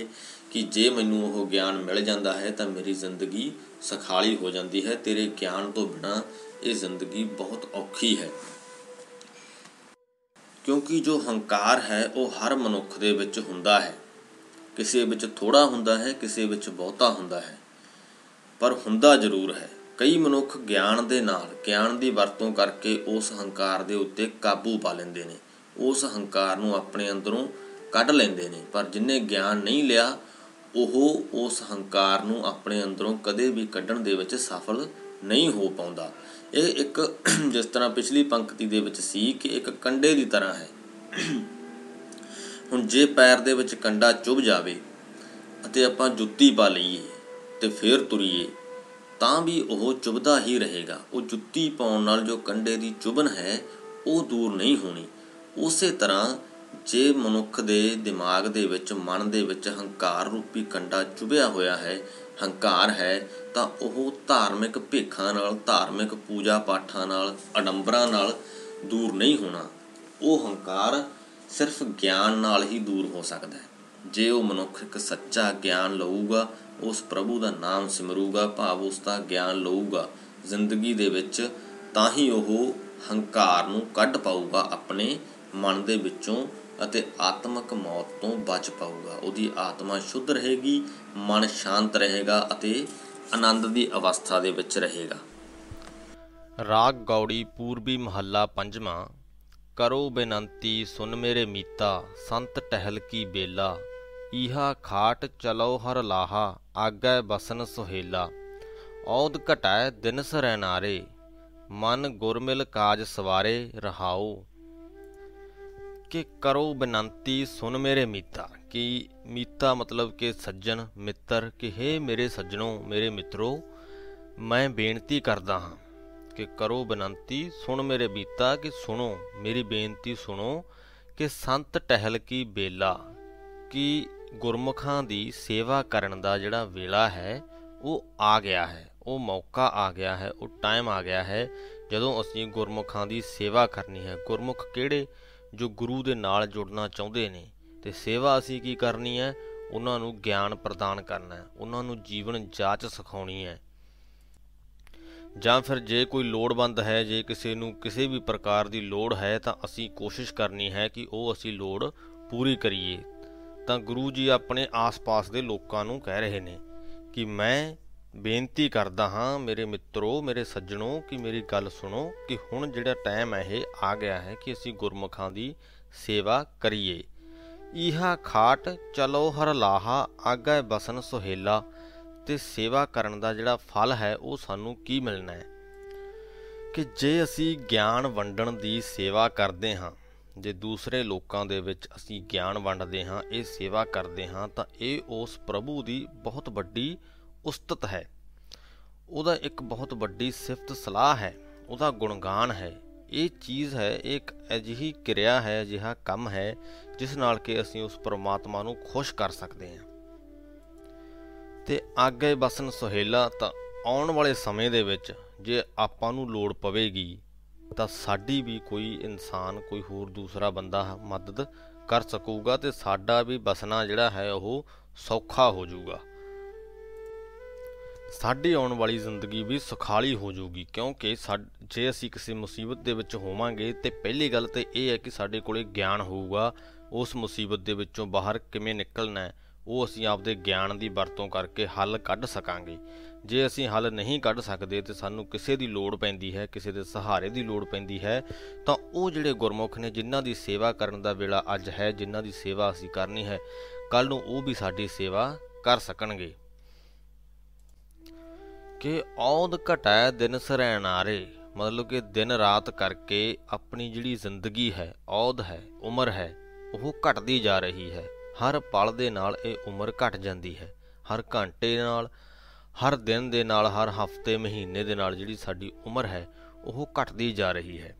ਕਿ ਜੇ ਮੈਨੂੰ ਉਹ ਗਿਆਨ ਮਿਲ ਜਾਂਦਾ ਹੈ ਤਾਂ ਮੇਰੀ ਜ਼ਿੰਦਗੀ ਸਖਾਲੀ ਹੋ ਜਾਂਦੀ ਹੈ। ਤੇਰੇ ਗਿਆਨ ਤੋਂ ਬਿਨਾ ਇਹ ਜ਼ਿੰਦਗੀ ਬਹੁਤ ਔਖੀ ਹੈ। ਕਿਉਂਕਿ ਜੋ ਹੰਕਾਰ ਹੈ, ਉਹ ਹਰ ਮਨੁੱਖ ਦੇ ਵਿੱਚ ਹੁੰਦਾ ਹੈ। ਕਿਸੇ ਵਿੱਚ ਥੋੜਾ ਹੁੰਦਾ ਹੈ, ਕਿਸੇ ਵਿੱਚ ਬਹੁਤਾ ਹੁੰਦਾ ਹੈ। ਪਰ ਹੁੰਦਾ ਜ਼ਰੂਰ ਹੈ। ਕਈ ਮਨੁੱਖ ਗਿਆਨ ਦੇ ਨਾਲ, ਗਿਆਨ ਦੀ ਵਰਤੋਂ ਕਰਕੇ ਉਸ ਹੰਕਾਰ ਦੇ ਉੱਤੇ ਕਾਬੂ ਪਾ ਲੈਂਦੇ ਨੇ। ਉਸ ਹੰਕਾਰ ਨੂੰ ਆਪਣੇ ਅੰਦਰੋਂ ਕੱਢ ਲੈਂਦੇ ਨੇ। ਪਰ ਜਿਨੇ ਗਿਆਨ ਨਹੀਂ ਲਿਆ, ਉਹ ਉਸ ਹੰਕਾਰ ਨੂੰ ਆਪਣੇ ਅੰਦਰੋਂ ਕਦੇ ਵੀ ਕੱਢਣ ਦੇ ਵਿੱਚ ਸਫਲ ਨਹੀਂ ਹੋ ਪਾਉਂਦਾ। ਇਹ ਇੱਕ ਜਿਸ ਤਰ੍ਹਾਂ ਪਿਛਲੀ ਪੰਕਤੀ ਦੇ ਵਿੱਚ ਸੀ ਕਿ ਇੱਕ ਕੰਡੇ ਦੀ ਤਰ੍ਹਾਂ ਹੈ। ਹੁਣ ਜੇ ਪੈਰ ਦੇ ਵਿੱਚ ਕੰਡਾ ਚੁਭ ਜਾਵੇ ਅਤੇ ਆਪਾਂ ਜੁੱਤੀ ਪਾ ਲਈਏ ਤੇ ਫੇਰ ਤੁਰੀਏ, ਤਾਂ ਵੀ ਉਹ ਚੁਭਦਾ ਹੀ ਰਹੇਗਾ। ਉਹ ਜੁੱਤੀ ਪਾਉਣ ਨਾਲ ਜੋ ਕੰਡੇ ਦੀ ਚੁਭਨ ਹੈ, ਉਹ ਦੂਰ ਨਹੀਂ ਹੋਣੀ। ਉਸੇ ਤਰ੍ਹਾਂ ਜੇ ਮਨੁੱਖ ਦੇ ਦਿਮਾਗ ਦੇ ਵਿੱਚ, ਮਨ ਦੇ ਵਿੱਚ ਹੰਕਾਰ ਰੂਪੀ ਕੰਡਾ ਚੁਭਿਆ ਹੋਇਆ ਹੈ, ਹੰਕਾਰ ਹੈ, ਤਾਂ ਉਹ ਧਾਰਮਿਕ ਭੇਖਾਂ ਨਾਲ, ਧਾਰਮਿਕ ਪੂਜਾ ਪਾਠਾਂ ਨਾਲ, ਅਡੰਬਰਾਂ ਨਾਲ ਦੂਰ ਨਹੀਂ ਹੋਣਾ। ਉਹ ਹੰਕਾਰ ਸਿਰਫ ਗਿਆਨ ਨਾਲ ਹੀ ਦੂਰ ਹੋ ਸਕਦਾ ਹੈ। ਜੇ ਉਹ ਮਨੁੱਖ ਇੱਕ ਸੱਚਾ ਗਿਆਨ ਲਊਗਾ, ਉਸ ਪ੍ਰਭੂ ਦਾ ਨਾਮ ਸਿਮਰੂਗਾ, ਭਾਵ ਉਸ ਦਾ ਗਿਆਨ ਲਊਗਾ, ਜ਼ਿੰਦਗੀ ਦੇ ਵਿੱਚ ਤਾਂ ਹੀ ਉਹ ਹੰਕਾਰ ਨੂੰ ਕੱਢ ਪਾਊਗਾ ਆਪਣੇ ਮਨ ਦੇ ਵਿੱਚੋਂ ਅਤੇ ਆਤਮਿਕ ਮੌਤ ਤੋਂ ਬਚ ਪਾਊਗਾ। ਉਹਦੀ ਆਤਮਾ ਸ਼ੁੱਧ ਰਹੇਗੀ, ਮਨ ਸ਼ਾਂਤ ਰਹੇਗਾ ਅਤੇ ਆਨੰਦ ਦੀ ਅਵਸਥਾ ਦੇ ਵਿੱਚ ਰਹੇਗਾ। ਰਾਗ ਗੌੜੀ ਪੂਰਬੀ ਮਹੱਲਾ ਪੰਜਵਾਂ, ਕਰੋ ਬੇਨੰਤੀ ਸੁਨ ਮੇਰੇ ਮੀਤਾ, ਸੰਤ ਟਹਿਲ ਕੀ ਬੇਲਾ, ਈਹਾ ਖਾਟ ਚਲੋ ਹਰ ਲਾਹਾ, ਆਗੈ ਬਸਨ ਸੁਹੇਲਾ। ਔਦ ਘਟੈ ਦਿਨ ਸਰੈ ਨਾਰੇ ਮਨ ਗੁਰਮਿਲ ਕਾਜ ਸਵਾਰੇ ਰਹਾਓ ਕਿ ਕਰੋ ਬੇਨੰਤੀ ਸੁਨ ਮੇਰੇ ਮੀਤਾ। ਕਿ ਮੀਤਾ ਮਤਲਬ ਕਿ ਸੱਜਣ, ਮਿੱਤਰ, ਕਿ हे ਮੇਰੇ ਸੱਜਣੋ, ਮੇਰੇ ਮਿੱਤਰੋ, ਮੈਂ ਬੇਨਤੀ ਕਰਦਾ ਹਾਂ ਕਿ ਕਰੋ ਬੇਨੰਤੀ, ਸੁਣ ਮੇਰੇ ਬੀਤਾ ਕਿ ਸੁਣੋ, ਮੇਰੀ ਬੇਨਤੀ ਸੁਣੋ ਕਿ ਸੰਤ ਟਹਿਲ ਕੀ ਬੇਲਾ, ਕਿ ਗੁਰਮੁਖਾਂ ਦੀ ਸੇਵਾ ਕਰਨ ਦਾ ਜਿਹੜਾ ਵੇਲਾ ਹੈ, ਉਹ ਆ ਗਿਆ ਹੈ, ਉਹ ਮੌਕਾ ਆ ਗਿਆ ਹੈ, ਉਹ ਟਾਈਮ ਆ ਗਿਆ ਹੈ, ਜਦੋਂ ਅਸੀਂ ਗੁਰਮੁਖਾਂ ਦੀ ਸੇਵਾ ਕਰਨੀ ਹੈ। ਗੁਰਮੁਖ ਕਿਹੜੇ ਜੋ ਗੁਰੂ ਦੇ ਨਾਲ ਜੁੜਨਾ ਚਾਹੁੰਦੇ ਨੇ ਤੇ ਸੇਵਾ ਅਸੀਂ ਕੀ ਕਰਨੀ ਹੈ? ਉਹਨਾਂ ਨੂੰ ਗਿਆਨ ਪ੍ਰਦਾਨ ਕਰਨਾ ਹੈ। ਉਹਨਾਂ ਨੂੰ ਜੀਵਨ ਜਾਚ ਸਿਖਾਉਣੀ ਹੈ। ਜਾਂ ਫਿਰ ਜੇ ਕੋਈ ਲੋੜਵੰਦ ਹੈ, ਜੇ ਕਿਸੇ ਨੂੰ ਕਿਸੇ ਵੀ ਪ੍ਰਕਾਰ ਦੀ ਲੋੜ ਹੈ, ਤਾਂ ਅਸੀਂ ਕੋਸ਼ਿਸ਼ ਕਰਨੀ ਹੈ ਕਿ ਉਹ ਅਸੀਂ ਲੋੜ ਪੂਰੀ ਕਰੀਏ। ਤਾਂ ਗੁਰੂ ਜੀ ਆਪਣੇ ਆਸ-ਪਾਸ ਦੇ ਲੋਕਾਂ ਨੂੰ ਕਹਿ ਰਹੇ ਨੇ ਕਿ ਮੈਂ ਬੇਨਤੀ ਕਰਦਾ ਹਾਂ ਮੇਰੇ ਮਿੱਤਰੋ, ਮੇਰੇ ਸੱਜਣੋ, ਕਿ ਮੇਰੀ ਗੱਲ ਸੁਣੋ ਕਿ ਹੁਣ ਜਿਹੜਾ ਟਾਈਮ ਹੈ, ਇਹ ਆ ਗਿਆ ਹੈ ਕਿ ਅਸੀਂ ਗੁਰਮੁਖਾਂ ਦੀ ਸੇਵਾ ਕਰੀਏ। ਇਹਾ ਖਾਟ ਚਲੋ ਹਰ ਲਾਹਾ, ਆਗੇ ਬਸਨ ਸੁਹੇਲਾ, ਤੇ ਸੇਵਾ ਕਰਨ ਦਾ ਜਿਹੜਾ ਫਲ ਹੈ, ਉਹ ਸਾਨੂੰ ਕੀ ਮਿਲਣਾ ਹੈ? ਕਿ ਜੇ ਅਸੀਂ ਗਿਆਨ ਵੰਡਣ ਦੀ ਸੇਵਾ ਕਰਦੇ ਹਾਂ, ਜੇ ਦੂਸਰੇ ਲੋਕਾਂ ਦੇ ਵਿੱਚ ਅਸੀਂ ਗਿਆਨ ਵੰਡਦੇ ਹਾਂ, ਇਹ ਸੇਵਾ ਕਰਦੇ ਹਾਂ, ਤਾਂ ਇਹ ਉਸ ਪ੍ਰਭੂ ਦੀ ਬਹੁਤ ਵੱਡੀ ਉਸਤਤ ਹੈ। ਉਹਦਾ ਇੱਕ ਬਹੁਤ ਵੱਡੀ ਸਿਫਤ ਸਲਾਹ ਹੈ। ਉਹਦਾ ਗੁਣਗਾਨ ਹੈ। ਇਹ ਚੀਜ਼ ਹੈ ਇੱਕ ਅਜਿਹੀ ਕਿਰਿਆ ਹੈ, ਅਜਿਹਾ ਕੰਮ ਹੈ, ਜਿਸ ਨਾਲ ਕਿ ਅਸੀਂ ਉਸ ਪਰਮਾਤਮਾ ਨੂੰ ਖੁਸ਼ ਕਰ ਸਕਦੇ ਹਾਂ। ਤੇ ਅੱਗੇ ਬਸਨ ਸੁਹੇਲਾ, ਤਾਂ ਆਉਣ ਵਾਲੇ ਸਮੇਂ ਦੇ ਵਿੱਚ ਜੇ ਆਪਾਂ ਨੂੰ ਲੋੜ ਪਵੇਗੀ, ਤਾਂ ਸਾਡੀ ਵੀ ਕੋਈ ਇਨਸਾਨ, ਕੋਈ ਹੋਰ ਦੂਸਰਾ ਬੰਦਾ ਮਦਦ ਕਰ ਸਕੂਗਾ ਤੇ ਸਾਡਾ ਵੀ ਬਸਣਾ ਜਿਹੜਾ ਹੈ ਉਹ ਸੌਖਾ ਹੋ ਜਾਊਗਾ। ਸਾਡੀ ਆਉਣ ਵਾਲੀ ਜ਼ਿੰਦਗੀ ਵੀ ਸੁਖਾਲੀ ਹੋ ਜਾਊਗੀ, ਕਿਉਂਕਿ ਜੇ ਅਸੀਂ ਕਿਸੇ ਮੁਸੀਬਤ ਦੇ ਵਿੱਚ ਹੋਵਾਂਗੇ, ਤੇ ਪਹਿਲੀ ਗੱਲ ਤੇ ਇਹ ਹੈ ਕਿ ਸਾਡੇ ਕੋਲੇ ਗਿਆਨ ਹੋਊਗਾ, ਉਸ ਮੁਸੀਬਤ ਦੇ ਵਿੱਚੋਂ ਬਾਹਰ ਕਿਵੇਂ ਨਿਕਲਣਾ ਹੈ, ਉਹ ਅਸੀਂ ਆਪਦੇ ਗਿਆਨ ਦੀ ਵਰਤੋਂ ਕਰਕੇ ਹੱਲ ਕੱਢ ਸਕਾਂਗੇ। ਜੇ ਅਸੀਂ ਹੱਲ ਨਹੀਂ ਕੱਢ ਸਕਦੇ ਤੇ ਸਾਨੂੰ ਕਿਸੇ ਦੀ ਲੋੜ ਪੈਂਦੀ ਹੈ, ਕਿਸੇ ਦੇ ਸਹਾਰੇ ਦੀ ਲੋੜ ਪੈਂਦੀ ਹੈ, ਤਾਂ ਉਹ ਜਿਹੜੇ ਗੁਰਮੁਖ ਨੇ, ਜਿਨ੍ਹਾਂ ਦੀ ਸੇਵਾ ਕਰਨ ਦਾ ਵੇਲਾ ਅੱਜ ਹੈ, ਜਿਨ੍ਹਾਂ ਦੀ ਸੇਵਾ ਅਸੀਂ ਕਰਨੀ ਹੈ ਕੱਲ ਨੂੰ ਉਹ ਵੀ ਸਾਡੀ ਸੇਵਾ ਕਰ ਸਕਣਗੇ। ਕਿ ਔਦ ਘਟੈ ਦਿਨ ਸਰੈਣਾਰੇ, ਮਤਲਬ ਕਿ ਦਿਨ ਰਾਤ ਕਰਕੇ ਆਪਣੀ ਜਿਹੜੀ ਜ਼ਿੰਦਗੀ ਹੈ, ਔਦ ਹੈ, ਉਮਰ ਹੈ, ਉਹ ਘਟਦੀ ਜਾ ਰਹੀ ਹੈ। ਹਰ ਪਲ ਦੇ ਨਾਲ ਇਹ ਉਮਰ ਘਟ ਜਾਂਦੀ ਹੈ। ਹਰ ਘੰਟੇ ਨਾਲ, ਹਰ ਦਿਨ ਦੇ ਨਾਲ, ਹਰ ਹਫ਼ਤੇ, ਮਹੀਨੇ ਦੇ ਨਾਲ ਜਿਹੜੀ ਸਾਡੀ ਉਮਰ ਹੈ, ਉਹ ਘਟਦੀ ਜਾ ਰਹੀ ਹੈ।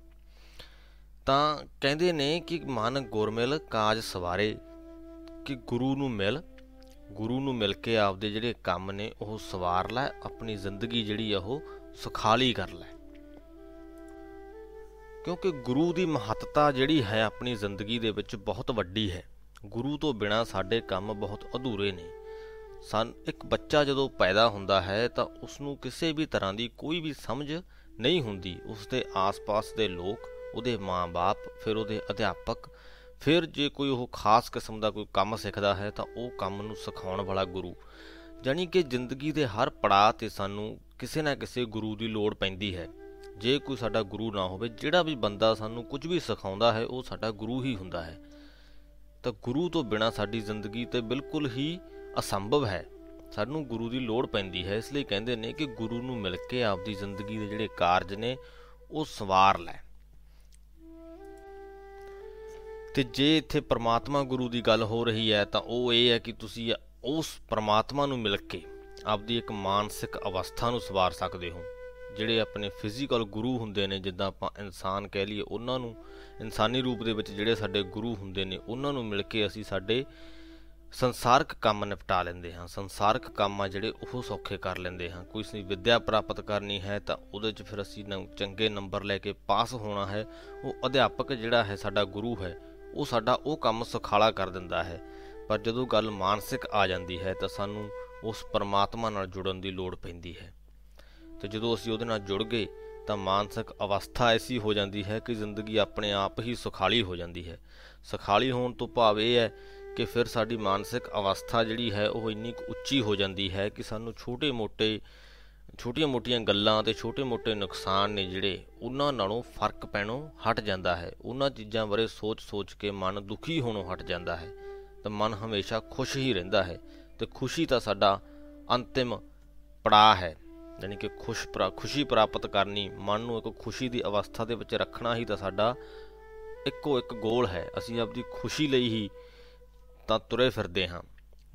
ਤਾਂ ਕਹਿੰਦੇ ਨੇ ਕਿ ਮਨ ਗੁਰਮਿਲ ਕਾਜ ਸਵਾਰੇ, ਕਿ ਗੁਰੂ ਨੂੰ ਮਿਲ ਗੁਰੂ ਨੂੰ ਮਿਲ ਕੇ ਆਪਦੇ ਜਿਹੜੇ ਕੰਮ ਨੇ, ਉਹ ਸਵਾਰ ਲੈ, ਆਪਣੀ ਜ਼ਿੰਦਗੀ ਜਿਹੜੀ ਆ ਉਹ ਸੁਖਾਲੀ ਕਰ ਲੈ। ਕਿਉਂਕਿ ਗੁਰੂ ਦੀ ਮਹੱਤਤਾ ਜਿਹੜੀ ਹੈ ਆਪਣੀ ਜ਼ਿੰਦਗੀ ਦੇ ਵਿੱਚ ਬਹੁਤ ਵੱਡੀ ਹੈ। ਗੁਰੂ ਤੋਂ ਬਿਨਾ ਸਾਡੇ ਕੰਮ ਬਹੁਤ ਅਧੂਰੇ ਨੇ। ਸਨ, ਇੱਕ ਬੱਚਾ ਜਦੋਂ ਪੈਦਾ ਹੁੰਦਾ ਹੈ, ਤਾਂ ਉਸ ਨੂੰ ਕਿਸੇ ਵੀ ਤਰ੍ਹਾਂ ਦੀ ਕੋਈ ਵੀ ਸਮਝ ਨਹੀਂ ਹੁੰਦੀ। ਉਸ ਦੇ ਆਸ-ਪਾਸ ਦੇ ਲੋਕ, ਉਹਦੇ ਮਾਂ-ਬਾਪ, ਫਿਰ ਉਹਦੇ ਅਧਿਆਪਕ ਫਿਰ ਜੇ ਕੋਈ ਉਹ ਖਾਸ ਕਿਸਮ ਦਾ ਕੋਈ ਕੰਮ ਸਿੱਖਦਾ ਹੈ ਤਾਂ ਉਹ ਕੰਮ ਨੂੰ ਸਿਖਾਉਣ ਵਾਲਾ ਗੁਰੂ। ਜਾਨੀ ਕਿ ਜ਼ਿੰਦਗੀ ਦੇ ਹਰ ਪੜਾਅ ਤੇ ਸਾਨੂੰ ਕਿਸੇ ਨਾ ਕਿਸੇ ਗੁਰੂ ਦੀ ਲੋੜ ਪੈਂਦੀ ਹੈ। ਜੇ ਕੋਈ ਸਾਡਾ ਗੁਰੂ ਨਾ ਹੋਵੇ, ਜਿਹੜਾ ਵੀ ਬੰਦਾ ਸਾਨੂੰ ਕੁਝ ਵੀ ਸਿਖਾਉਂਦਾ ਹੈ, ਉਹ ਸਾਡਾ ਗੁਰੂ ਹੀ ਹੁੰਦਾ ਹੈ। ਤਾਂ ਗੁਰੂ ਤੋਂ ਬਿਨਾ ਸਾਡੀ ਜ਼ਿੰਦਗੀ ਤੇ ਬਿਲਕੁਲ ਹੀ ਅਸੰਭਵ ਹੈ। ਸਾਨੂੰ ਗੁਰੂ ਦੀ ਲੋੜ ਪੈਂਦੀ ਹੈ, ਇਸ ਲਈ ਕਹਿੰਦੇ ਨੇ ਕਿ ਗੁਰੂ ਨੂੰ ਮਿਲ ਕੇ ਆਪਦੀ ਜ਼ਿੰਦਗੀ ਦੇ ਜਿਹੜੇ ਕਾਰਜ ਨੇ, ਉਹ ਸਵਾਰ ਲੈ ਤੇ ਜੇ ਇੱਥੇ ਪ੍ਰਮਾਤਮਾ ਗੁਰੂ ਦੀ ਗੱਲ ਹੋ ਰਹੀ ਹੈ, ਤਾਂ ਉਹ ਇਹ ਹੈ ਕਿ ਤੁਸੀਂ ਉਸ ਪ੍ਰਮਾਤਮਾ ਨੂੰ ਮਿਲ ਕੇ ਆਪਦੀ ਇੱਕ ਮਾਨਸਿਕ ਅਵਸਥਾ ਨੂੰ ਸਵਾਰ ਸਕਦੇ ਹੋ। ਜਿਹੜੇ ਆਪਣੇ ਫਿਜ਼ੀਕਲ ਗੁਰੂ ਹੁੰਦੇ ਨੇ, ਜਿੱਦਾਂ ਆਪਾਂ ਇਨਸਾਨ ਕਹਿ ਲਈਏ, ਉਹਨਾਂ ਨੂੰ ਇਨਸਾਨੀ ਰੂਪ ਦੇ ਵਿੱਚ ਜਿਹੜੇ ਸਾਡੇ ਗੁਰੂ ਹੁੰਦੇ ਨੇ, ਉਹਨਾਂ ਨੂੰ ਮਿਲ ਕੇ ਅਸੀਂ ਸਾਡੇ ਸੰਸਾਰਕ ਕੰਮ ਨਿਪਟਾ ਲੈਂਦੇ ਹਾਂ। ਸੰਸਾਰਕ ਕੰਮ ਆ ਜਿਹੜੇ ਉਹ ਸੌਖੇ ਕਰ ਲੈਂਦੇ ਹਾਂ। ਕੋਈ ਸੀ ਵਿਦਿਆ ਪ੍ਰਾਪਤ ਕਰਨੀ ਹੈ, ਤਾਂ ਉਹਦੇ 'ਚ ਫਿਰ ਅਸੀਂ ਚੰਗੇ ਨੰਬਰ ਲੈ ਕੇ ਪਾਸ ਹੋਣਾ ਹੈ। ਉਹ ਅਧਿਆਪਕ ਜਿਹੜਾ ਹੈ, ਸਾਡਾ ਗੁਰੂ ਹੈ ਉਹ ਸਾਡਾ ਉਹ ਕੰਮ ਸੁਖਾਲਾ ਕਰ ਦਿੰਦਾ ਹੈ। ਪਰ ਜਦੋਂ ਗੱਲ ਮਾਨਸਿਕ ਆ ਜਾਂਦੀ ਹੈ ਤਾਂ ਸਾਨੂੰ ਉਸ ਪਰਮਾਤਮਾ ਨਾਲ ਜੁੜਨ ਦੀ ਲੋੜ ਪੈਂਦੀ ਹੈ। ਤੇ ਜਦੋਂ ਅਸੀਂ ਉਹਦੇ ਨਾਲ ਜੁੜ ਗਏ ਤਾਂ ਮਾਨਸਿਕ ਅਵਸਥਾ ਐਸੀ ਹੋ ਜਾਂਦੀ ਹੈ ਕਿ ਜ਼ਿੰਦਗੀ ਆਪਣੇ ਆਪ ਹੀ ਸੁਖਾਲੀ ਹੋ ਜਾਂਦੀ ਹੈ। ਸੁਖਾਲੀ ਹੋਣ ਤੋਂ ਭਾਵ ਇਹ ਹੈ ਕਿ ਫਿਰ ਸਾਡੀ ਮਾਨਸਿਕ ਅਵਸਥਾ ਜਿਹੜੀ ਹੈ ਉਹ ਇੰਨੀ ਕੁ ਉੱਚੀ ਹੋ ਜਾਂਦੀ ਹੈ ਕਿ ਸਾਨੂੰ ਛੋਟੇ-ਮੋਟੇ ਛੋਟੀਆਂ-ਮੋਟੀਆਂ ਗੱਲਾਂ ਤੇ ਛੋਟੇ-ਮੋਟੇ ਨੁਕਸਾਨ ਨੇ ਜਿਹੜੇ ਉਹਨਾਂ ਨਾਲੋਂ ਫ਼ਰਕ ਪੈਣੋਂ ਹਟ ਜਾਂਦਾ ਹੈ। ਉਹਨਾਂ ਚੀਜ਼ਾਂ ਬਾਰੇ ਸੋਚ-ਸੋਚ ਕੇ ਮਨ ਦੁਖੀ ਹੋਣੋਂ ਹਟ ਜਾਂਦਾ ਹੈ। ਤਾਂ ਮਨ ਹਮੇਸ਼ਾ ਖੁਸ਼ ਹੀ ਰਹਿੰਦਾ ਹੈ ਤੇ ਖੁਸ਼ੀ ਤਾਂ ਸਾਡਾ ਅੰਤਿਮ ਪੜਾਅ ਹੈ। ਯਾਨੀ ਕਿ ਖੁਸ਼ ਖੁਸ਼ੀ ਪ੍ਰਾਪਤ ਕਰਨੀ, ਮਨ ਨੂੰ ਇੱਕ ਖੁਸ਼ੀ ਦੀ ਅਵਸਥਾ ਦੇ ਵਿੱਚ ਰੱਖਣਾ ਹੀ ਤਾਂ ਸਾਡਾ ਇੱਕੋ ਇੱਕ ਗੋਲ ਹੈ। ਅਸੀਂ ਆਪਣੀ ਖੁਸ਼ੀ ਲਈ ਹੀ ਤਾਂ ਤੁਰੇ ਫਿਰਦੇ ਹਾਂ।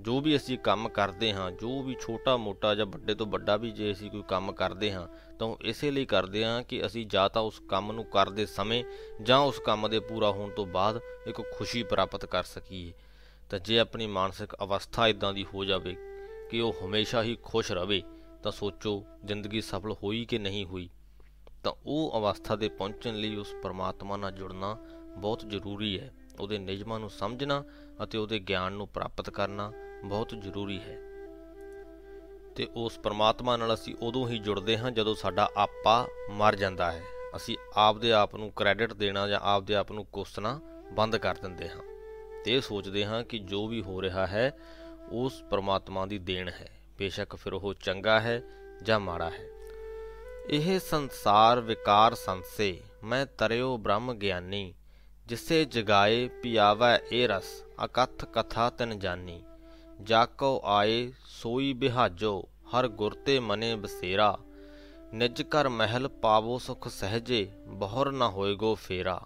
ਜੋ ਵੀ ਅਸੀਂ ਕੰਮ ਕਰਦੇ ਹਾਂ, ਜੋ ਵੀ ਛੋਟਾ ਮੋਟਾ ਜਾਂ ਵੱਡੇ ਤੋਂ ਵੱਡਾ ਵੀ ਜੇ ਅਸੀਂ ਕੋਈ ਕੰਮ ਕਰਦੇ ਹਾਂ, ਤਾਂ ਉਹ ਇਸੇ ਲਈ ਕਰਦੇ ਹਾਂ ਕਿ ਅਸੀਂ ਜਾਂ ਤਾਂ ਉਸ ਕੰਮ ਨੂੰ ਕਰਦੇ ਸਮੇਂ ਜਾਂ ਉਸ ਕੰਮ ਦੇ ਪੂਰਾ ਹੋਣ ਤੋਂ ਬਾਅਦ ਇੱਕ ਖੁਸ਼ੀ ਪ੍ਰਾਪਤ ਕਰ ਸਕੀਏ। ਤਾਂ ਜੇ ਆਪਣੀ ਮਾਨਸਿਕ ਅਵਸਥਾ ਇਦਾਂ ਦੀ ਹੋ ਜਾਵੇ ਕਿ ਉਹ ਹਮੇਸ਼ਾ ਹੀ ਖੁਸ਼ ਰਵੇ ਤਾਂ ਸੋਚੋ ਜ਼ਿੰਦਗੀ ਸਫਲ ਹੋਈ ਕਿ ਨਹੀਂ ਹੋਈ। ਤਾਂ ਉਹ ਅਵਸਥਾ ਦੇ ਪਹੁੰਚਣ ਲਈ ਉਸ ਪਰਮਾਤਮਾ ਨਾਲ ਜੁੜਨਾ ਬਹੁਤ ਜ਼ਰੂਰੀ ਹੈ। ਉਹਦੇ ਨਿਯਮਾਂ ਨੂੰ ਸਮਝਣਾ ਅਤੇ ਉਹਦੇ ਗਿਆਨ ਨੂੰ ਪ੍ਰਾਪਤ ਕਰਨਾ ਬਹੁਤ ਜ਼ਰੂਰੀ ਹੈ। ਤੇ ਉਸ ਪਰਮਾਤਮਾ ਨਾਲ ਅਸੀਂ ਉਦੋਂ ਹੀ ਜੁੜਦੇ ਹਾਂ ਜਦੋਂ ਸਾਡਾ ਆਪਾ ਮਰ ਜਾਂਦਾ ਹੈ। ਅਸੀਂ ਆਪਦੇ ਆਪ ਨੂੰ ਕ੍ਰੈਡਿਟ ਦੇਣਾ ਜਾਂ ਆਪਦੇ ਆਪ ਨੂੰ ਕੋਸਣਾ ਬੰਦ ਕਰ ਦਿੰਦੇ ਹਾਂ। ਤੇ ਇਹ ਸੋਚਦੇ ਹਾਂ ਕਿ ਜੋ ਵੀ ਹੋ ਰਿਹਾ ਹੈ, ਉਸ ਪਰਮਾਤਮਾ ਦੀ ਦੇਣ ਹੈ। ਬੇਸ਼ੱਕ ਫਿਰ ਉਹ ਚੰਗਾ ਹੈ ਜਾਂ ਮਾੜਾ ਹੈ। ਇਹ ਸੰਸਾਰ ਵਿਕਾਰ ਸੰਸੇ, ਮੈਂ ਤਰਿਓ ਬ੍ਰਹਮ ਗਿਆਨੀ, ਜਿਸੇ ਜਗਾਏ ਪਿਆਵੈ ਇਹ ਰਸ। ਅਕਥ ਕਥਾ ਤਨ ਜਾਨੀ। ਜਾਕੋ ਆਏ ਸੋਈ ਬਿਹਾਜੋ, ਹਰ ਗੁਰ ਤੇ ਮਨੇ ਬਸੇਰਾ। ਨਿਜ ਘਰ ਮਹਿਲ ਪਾਵੋ ਸੁਖ ਸਹਜੇ, ਬਹੁਰ ਨਾ ਹੋਏਗੋ ਫੇਰਾ।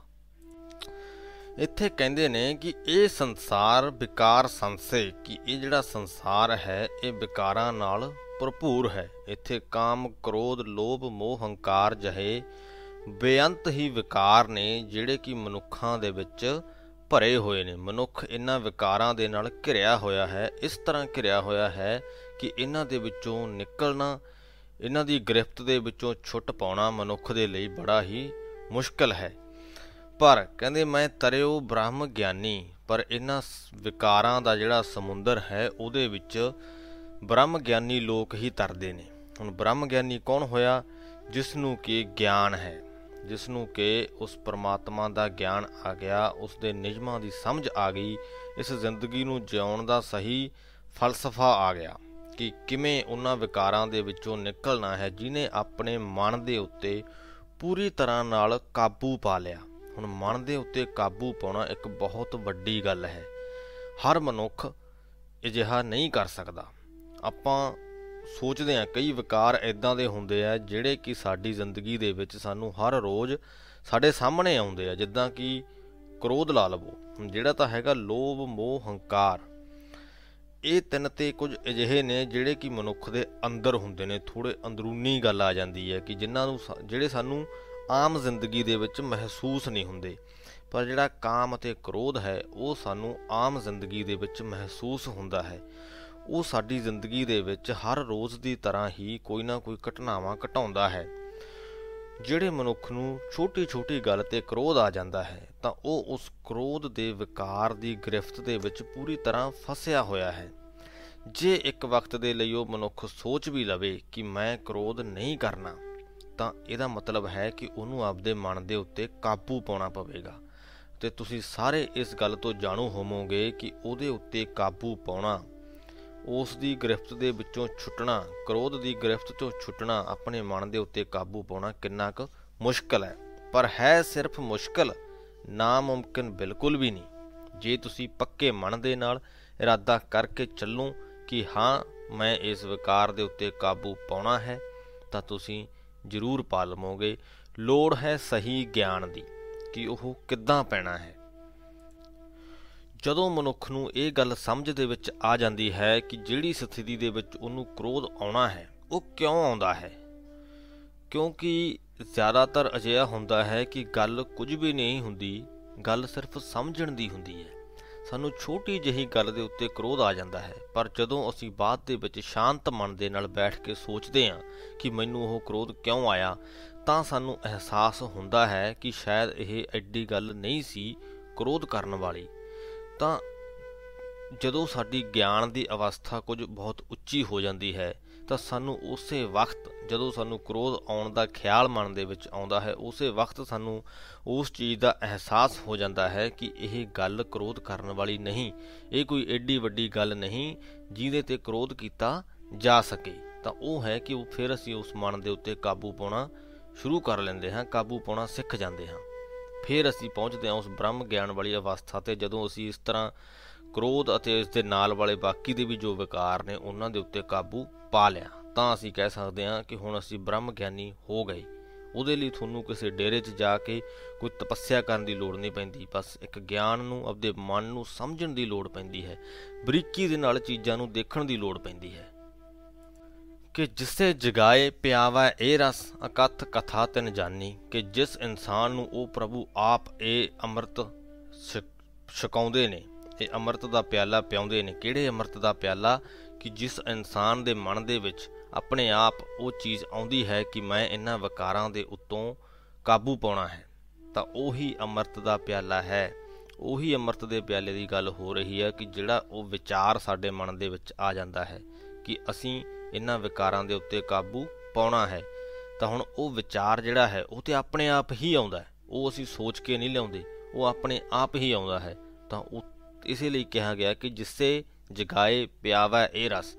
ਇੱਥੇ ਕਹਿੰਦੇ ਨੇ ਕਿ ਇਹ ਸੰਸਾਰ ਵਿਕਾਰ ਸੰਸੇ, ਕਿ ਇਹ ਜਿਹੜਾ ਸੰਸਾਰ ਹੈ, ਇਹ ਵਿਕਾਰਾਂ ਨਾਲ ਭਰਪੂਰ ਹੈ। ਇੱਥੇ ਕਾਮ, ਕ੍ਰੋਧ, ਲੋਭ, ਮੋਹ, ਹੰਕਾਰ ਜਹੇ ਬੇਅੰਤ ਹੀ ਵਿਕਾਰ ਨੇ, ਜਿਹੜੇ ਕਿ ਮਨੁੱਖਾਂ ਦੇ ਵਿੱਚ ਭਰੇ ਹੋਏ ਨੇ। ਮਨੁੱਖ ਇਹਨਾਂ ਵਿਕਾਰਾਂ ਦੇ ਨਾਲ ਘਿਰਿਆ ਹੋਇਆ ਹੈ। ਇਸ ਤਰ੍ਹਾਂ ਘਿਰਿਆ ਹੋਇਆ ਹੈ ਕਿ ਇਹਨਾਂ ਦੇ ਵਿੱਚੋਂ ਨਿਕਲਣਾ, ਇਹਨਾਂ ਦੀ ਗ੍ਰਿਫਤ ਦੇ ਵਿੱਚੋਂ ਛੁੱਟ ਪਾਉਣਾ ਮਨੁੱਖ ਦੇ ਲਈ ਬੜਾ ਹੀ ਮੁਸ਼ਕਲ ਹੈ। ਪਰ ਕਹਿੰਦੇ, ਮੈਂ ਤਰਿਓ ਬ੍ਰਹਮ ਗਿਆਨੀ। ਪਰ ਇਹਨਾਂ ਵਿਕਾਰਾਂ ਦਾ ਜਿਹੜਾ ਸਮੁੰਦਰ ਹੈ, ਉਹਦੇ ਵਿੱਚ ਬ੍ਰਹਮ ਗਿਆਨੀ ਲੋਕ ਹੀ ਤਰਦੇ ਨੇ। ਹੁਣ ਬ੍ਰਹਮ ਗਿਆਨੀ ਕੌਣ ਹੋਇਆ? ਜਿਸ ਨੂੰ ਕਿ ਗਿਆਨ ਹੈ। ਜਿਸ ਨੂੰ ਕਿ ਉਸ ਪਰਮਾਤਮਾ ਦਾ ਗਿਆਨ ਆ ਗਿਆ ਉਸ ਦੇ ਨਿਯਮਾਂ ਦੀ ਸਮਝ ਆ ਗਈ, ਇਸ ਜ਼ਿੰਦਗੀ ਨੂੰ ਜਿਉਣ ਦਾ ਸਹੀ ਫਲਸਫਾ ਆ ਗਿਆ ਕਿ ਕਿਵੇਂ ਉਹਨਾਂ ਵਿਕਾਰਾਂ ਦੇ ਵਿੱਚੋਂ ਨਿਕਲਣਾ ਹੈ ਜਿਨੇ ਆਪਣੇ ਮਨ ਦੇ ਉੱਤੇ ਪੂਰੀ ਤਰ੍ਹਾਂ ਨਾਲ ਕਾਬੂ ਪਾ ਲਿਆ। ਹੁਣ ਮਨ ਦੇ ਉੱਤੇ ਕਾਬੂ ਪਾਉਣਾ ਇੱਕ ਬਹੁਤ ਵੱਡੀ ਗੱਲ ਹੈ। ਹਰ ਮਨੁੱਖ ਅਜਿਹਾ ਨਹੀਂ ਕਰ ਸਕਦਾ। ਆਪਾਂ ਸੋਚਦੇ ਆ ਕਈ ਵਿਕਾਰ ਇਦਾਂ ਦੇ ਹੁੰਦੇ ਆ ਜਿਹੜੇ ਕਿ ਸਾਡੀ ਜ਼ਿੰਦਗੀ ਦੇ ਵਿੱਚ ਸਾਨੂੰ ਹਰ ਰੋਜ਼ ਸਾਡੇ ਸਾਹਮਣੇ ਆਉਂਦੇ ਆ, ਜਿੱਦਾਂ ਕਿ ਕ੍ਰੋਧ ਲਾ ਲਵੋ। ਜਿਹੜਾ ਤਾਂ ਹੈਗਾ ਲੋਭ, ਮੋਹ, ਹੰਕਾਰ, ਇਹ ਤਿੰਨ ਤੇ ਕੁਝ ਅਜਿਹੇ ਨੇ ਜਿਹੜੇ ਕਿ ਮਨੁੱਖ ਦੇ ਅੰਦਰ ਹੁੰਦੇ ਨੇ। ਥੋੜੇ ਅੰਦਰੂਨੀ ਗੱਲ ਆ ਜਾਂਦੀ ਹੈ ਕਿ ਜਿਨ੍ਹਾਂ ਨੂੰ ਜਿਹੜੇ ਸਾਨੂੰ ਆਮ ਜ਼ਿੰਦਗੀ ਦੇ ਵਿੱਚ ਮਹਿਸੂਸ ਨਹੀਂ ਹੁੰਦੇ। ਪਰ ਜਿਹੜਾ ਕਾਮ ਅਤੇ ਕ੍ਰੋਧ ਹੈ, ਉਹ ਸਾਨੂੰ ਆਮ ਜ਼ਿੰਦਗੀ ਦੇ ਵਿੱਚ ਮਹਿਸੂਸ ਹੁੰਦਾ ਹੈ। ਉਹ ਸਾਡੀ ਜ਼ਿੰਦਗੀ ਦੇ ਵਿੱਚ ਹਰ ਰੋਜ਼ ਦੀ ਤਰ੍ਹਾਂ ਹੀ ਕੋਈ ਨਾ ਕੋਈ ਘਟਨਾਵਾਂ ਘਟਾਉਂਦਾ ਹੈ। ਜਿਹੜੇ ਮਨੁੱਖ ਨੂੰ ਛੋਟੀ-ਛੋਟੀ ਗੱਲ ਤੇ ਕ੍ਰੋਧ ਆ ਜਾਂਦਾ ਹੈ, ਤਾਂ ਉਹ ਉਸ ਕ੍ਰੋਧ ਦੇ ਵਿਕਾਰ ਦੀ ਗ੍ਰਿਫਤ ਦੇ ਵਿੱਚ ਪੂਰੀ ਤਰ੍ਹਾਂ ਫਸਿਆ ਹੋਇਆ ਹੈ। ਜੇ ਇੱਕ ਵਕਤ ਦੇ ਲਈ ਉਹ ਮਨੁੱਖ ਸੋਚ ਵੀ ਲਵੇ ਕਿ ਮੈਂ ਕ੍ਰੋਧ ਨਹੀਂ ਕਰਨਾ, ਤਾਂ ਇਹਦਾ ਮਤਲਬ ਹੈ ਕਿ ਉਹਨੂੰ ਆਪਦੇ ਮਨ ਦੇ ਉੱਤੇ ਕਾਬੂ ਪਾਉਣਾ ਪਵੇਗਾ। ਤੇ ਤੁਸੀਂ ਸਾਰੇ ਇਸ ਗੱਲ ਤੋਂ ਜਾਣੂ ਹੋਵੋਗੇ ਕਿ ਉਹਦੇ ਉੱਤੇ ਕਾਬੂ ਪਾਉਣਾ ਉਸ ਦੀ ਗ੍ਰਿਫਤ ਦੇ ਵਿੱਚੋਂ ਛੁੱਟਣਾ, ਕ੍ਰੋਧ ਦੀ ਗ੍ਰਿਫਤ ਤੋਂ ਛੁੱਟਣਾ ਆਪਣੇ ਮਨ ਦੇ ਉੱਤੇ ਕਾਬੂ ਪਾਉਣਾ ਕਿੰਨਾ ਕੁ ਮੁਸ਼ਕਲ ਹੈ। ਪਰ ਹੈ ਸਿਰਫ ਮੁਸ਼ਕਲ ਨਾ ਮੁਮਕਿਨ ਬਿਲਕੁਲ ਵੀ ਨਹੀਂ। ਜੇ ਤੁਸੀਂ ਪੱਕੇ ਮਨ ਦੇ ਨਾਲ ਇਰਾਦਾ ਕਰਕੇ ਚੱਲੋ ਕਿ ਹਾਂ, ਮੈਂ ਇਸ ਵਿਕਾਰ ਦੇ ਉੱਤੇ ਕਾਬੂ ਪਾਉਣਾ ਹੈ, ਤਾਂ ਤੁਸੀਂ ਜ਼ਰੂਰ ਪਾ ਲਵੋਗੇ। ਲੋੜ ਹੈ ਸਹੀ ਗਿਆਨ ਦੀ ਕਿ ਉਹ ਕਿੱਦਾਂ ਪੈਣਾ ਹੈ। ਜਦੋਂ ਮਨੁੱਖ ਨੂੰ ਇਹ ਗੱਲ ਸਮਝ ਦੇ ਵਿੱਚ ਆ ਜਾਂਦੀ ਹੈ ਕਿ ਜਿਹੜੀ ਸਥਿਤੀ ਦੇ ਵਿੱਚ ਉਹਨੂੰ ਕ੍ਰੋਧ ਆਉਣਾ ਹੈ, ਉਹ ਕਿਉਂ ਆਉਂਦਾ ਹੈ? ਕਿਉਂਕਿ ਜ਼ਿਆਦਾਤਰ ਅਜਿਹਾ ਹੁੰਦਾ ਹੈ ਕਿ ਗੱਲ ਕੁਝ ਵੀ ਨਹੀਂ ਹੁੰਦੀ, ਗੱਲ ਸਿਰਫ ਸਮਝਣ ਦੀ ਹੁੰਦੀ ਹੈ। ਸਾਨੂੰ ਛੋਟੀ ਜਿਹੀ ਗੱਲ ਦੇ ਉੱਤੇ ਕ੍ਰੋਧ ਆ ਜਾਂਦਾ ਹੈ, ਪਰ ਜਦੋਂ ਅਸੀਂ ਬਾਅਦ ਦੇ ਵਿੱਚ ਸ਼ਾਂਤ ਮਨ ਦੇ ਨਾਲ ਬੈਠ ਕੇ ਸੋਚਦੇ ਹਾਂ ਕਿ ਮੈਨੂੰ ਉਹ ਕ੍ਰੋਧ ਕਿਉਂ ਆਇਆ, ਤਾਂ ਸਾਨੂੰ ਅਹਿਸਾਸ ਹੁੰਦਾ ਹੈ ਕਿ ਸ਼ਾਇਦ ਇਹ ਐਡੀ ਗੱਲ ਨਹੀਂ ਸੀ ਕ੍ਰੋਧ ਕਰਨ ਵਾਲੀ। ਤਾਂ ਜਦੋਂ ਸਾਡੀ ਗਿਆਨ ਦੀ ਅਵਸਥਾ ਕੁਝ ਬਹੁਤ ਉੱਚੀ ਹੋ ਜਾਂਦੀ ਹੈ, ਤਾਂ ਸਾਨੂੰ ਉਸੇ ਵਕਤ ਜਦੋਂ ਸਾਨੂੰ ਕ੍ਰੋਧ ਆਉਣ ਦਾ ਖਿਆਲ ਮਨ ਦੇ ਵਿੱਚ ਆਉਂਦਾ ਹੈ, ਉਸੇ ਵਕਤ ਸਾਨੂੰ ਉਸ ਚੀਜ਼ ਦਾ ਅਹਿਸਾਸ ਹੋ ਜਾਂਦਾ ਹੈ ਕਿ ਇਹ ਗੱਲ ਕ੍ਰੋਧ ਕਰਨ ਵਾਲੀ ਨਹੀਂ, ਇਹ ਕੋਈ ਏਡੀ ਵੱਡੀ ਗੱਲ ਨਹੀਂ ਜਿਹਦੇ ਤੇ ਕ੍ਰੋਧ ਕੀਤਾ ਜਾ ਸਕੇ। ਤਾਂ ਉਹ ਹੈ ਕਿ ਉਹ ਫਿਰ ਅਸੀਂ ਉਸ ਮਨ ਦੇ ਉੱਤੇ ਕਾਬੂ ਪਾਉਣਾ ਸ਼ੁਰੂ ਕਰ ਲੈਂਦੇ ਹਾਂ, ਕਾਬੂ ਪਾਉਣਾ ਸਿੱਖ ਜਾਂਦੇ ਹਾਂ। ਫਿਰ ਅਸੀਂ ਪਹੁੰਚਦੇ ਹਾਂ ਉਸ ਬ੍ਰਹਮ ਗਿਆਨ ਵਾਲੀ ਅਵਸਥਾ ਤੇ, ਜਦੋਂ ਅਸੀਂ ਇਸ ਤਰ੍ਹਾਂ ਕ੍ਰੋਧ ਅਤੇ ਇਸ ਦੇ ਨਾਲ ਵਾਲੇ ਬਾਕੀ ਦੇ ਵੀ ਜੋ ਵਿਕਾਰ ਨੇ, ਉਹਨਾਂ ਦੇ ਉੱਤੇ ਕਾਬੂ ਪਾ ਲਿਆ, ਤਾਂ ਅਸੀਂ ਕਹਿ ਸਕਦੇ ਹਾਂ ਕਿ ਹੁਣ ਅਸੀਂ ਬ੍ਰਹਮ ਗਿਆਨੀ ਹੋ ਗਏ। ਉਹਦੇ ਲਈ ਤੁਹਾਨੂੰ ਕਿਸੇ ਡੇਰੇ 'ਚ ਜਾ ਕੇ ਕੋਈ ਤਪੱਸਿਆ ਕਰਨ ਦੀ ਲੋੜ ਨਹੀਂ ਪੈਂਦੀ, ਬਸ ਇੱਕ ਗਿਆਨ ਨੂੰ, ਆਪਦੇ ਮਨ ਨੂੰ ਸਮਝਣ ਦੀ ਲੋੜ ਪੈਂਦੀ ਹੈ, ਬਰੀਕੀ ਦੇ ਨਾਲ ਚੀਜ਼ਾਂ ਨੂੰ ਦੇਖਣ ਦੀ ਲੋੜ ਪੈਂਦੀ ਹੈ। ਕਿ ਜਿਸੇ ਜਗਾਏ ਪਿਆਵਾ ਇਹ ਰਸ, ਅਕਥ ਕਥਾ ਤਨ ਜਾਨੀ, ਕਿ ਜਿਸ ਇਨਸਾਨ ਨੂੰ ਉਹ ਪ੍ਰਭੂ ਆਪ ਇਹ ਅੰਮ੍ਰਿਤ ਛਕਾਉਂਦੇ ਨੇ, ਇਹ ਅੰਮ੍ਰਿਤ ਦਾ ਪਿਆਲਾ ਪਿਆਉਂਦੇ ਨੇ। ਕਿਹੜੇ ਅੰਮ੍ਰਿਤ ਦਾ ਪਿਆਲਾ? ਕਿ ਜਿਸ ਇਨਸਾਨ ਦੇ ਮਨ ਦੇ ਵਿੱਚ ਆਪਣੇ ਆਪ ਉਹ ਚੀਜ਼ ਆਉਂਦੀ ਹੈ ਕਿ ਮੈਂ ਇਹਨਾਂ ਵਿਕਾਰਾਂ ਦੇ ਉੱਤੋਂ ਕਾਬੂ ਪਾਉਣਾ ਹੈ। ਤਾਂ ਉਹੀ ਅੰਮ੍ਰਿਤ ਦਾ ਪਿਆਲਾ ਹੈ। ਉਹੀ ਅੰਮ੍ਰਿਤ ਦੇ ਪਿਆਲੇ ਦੀ ਗੱਲ ਹੋ ਰਹੀ ਹੈ ਕਿ ਜਿਹੜਾ ਉਹ ਵਿਚਾਰ ਸਾਡੇ ਮਨ ਦੇ ਵਿੱਚ ਆ ਜਾਂਦਾ ਹੈ ਕਿ ਅਸੀਂ ਇਹਨਾਂ ਵਿਕਾਰਾਂ ਦੇ ਉੱਤੇ ਕਾਬੂ ਪਾਉਣਾ ਹੈ, ਤਾਂ ਹੁਣ ਉਹ ਵਿਚਾਰ ਜਿਹੜਾ ਹੈ, ਉਹ ਤੇ ਆਪਣੇ ਆਪ ਹੀ ਆਉਂਦਾ ਹੈ। ਉਹ ਅਸੀਂ ਸੋਚ ਕੇ ਨਹੀਂ ਲਿਆਉਂਦੇ, ਉਹ ਆਪਣੇ ਆਪ ਹੀ ਆਉਂਦਾ ਹੈ। ਤਾਂ ਉਹ ਇਸੇ ਲਈ ਕਿਹਾ ਗਿਆ ਕਿ ਜਿਸੇ ਜਗਾਏ ਪਿਆਵਾ ਇਹ ਰਸ,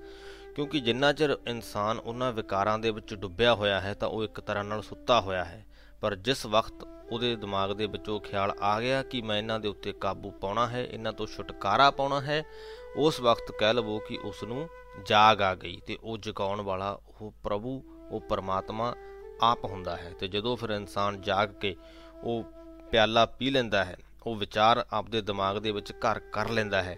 ਕਿਉਂਕਿ ਜਿੰਨਾ ਚਿਰ ਇਨਸਾਨ ਉਹਨਾਂ ਵਿਕਾਰਾਂ ਦੇ ਵਿੱਚ ਡੁੱਬਿਆ ਹੋਇਆ ਹੈ, ਤਾਂ ਉਹ ਇੱਕ ਤਰ੍ਹਾਂ ਨਾਲ ਸੁੱਤਾ ਹੋਇਆ ਹੈ। ਪਰ ਜਿਸ ਵਕਤ ਉਹਦੇ ਦਿਮਾਗ ਦੇ ਵਿੱਚ ਉਹ ਖਿਆਲ ਆ ਗਿਆ ਕਿ ਮੈਂ ਇਹਨਾਂ ਦੇ ਉੱਤੇ ਕਾਬੂ ਪਾਉਣਾ ਹੈ, ਇਹਨਾਂ ਤੋਂ ਛੁਟਕਾਰਾ ਪਾਉਣਾ ਹੈ, ਉਸ ਵਕਤ ਕਹਿ ਲਵੋ ਕਿ ਉਸ ਨੂੰ ਜਾਗ ਆ ਗਈ ਤੇ ਉਹ ਜਗਾਉਣ ਵਾਲਾ ਉਹ ਪ੍ਰਭੂ, ਉਹ ਪਰਮਾਤਮਾ ਆਪ ਹੁੰਦਾ ਹੈ ਤੇ ਜਦੋਂ ਫਿਰ ਇਨਸਾਨ ਜਾਗ ਕੇ ਉਹ ਪਿਆਲਾ ਪੀ ਲੈਂਦਾ ਹੈ, ਉਹ ਵਿਚਾਰ ਆਪਦੇ ਦਿਮਾਗ ਦੇ ਵਿੱਚ ਘਰ ਕਰ ਲੈਂਦਾ ਹੈ,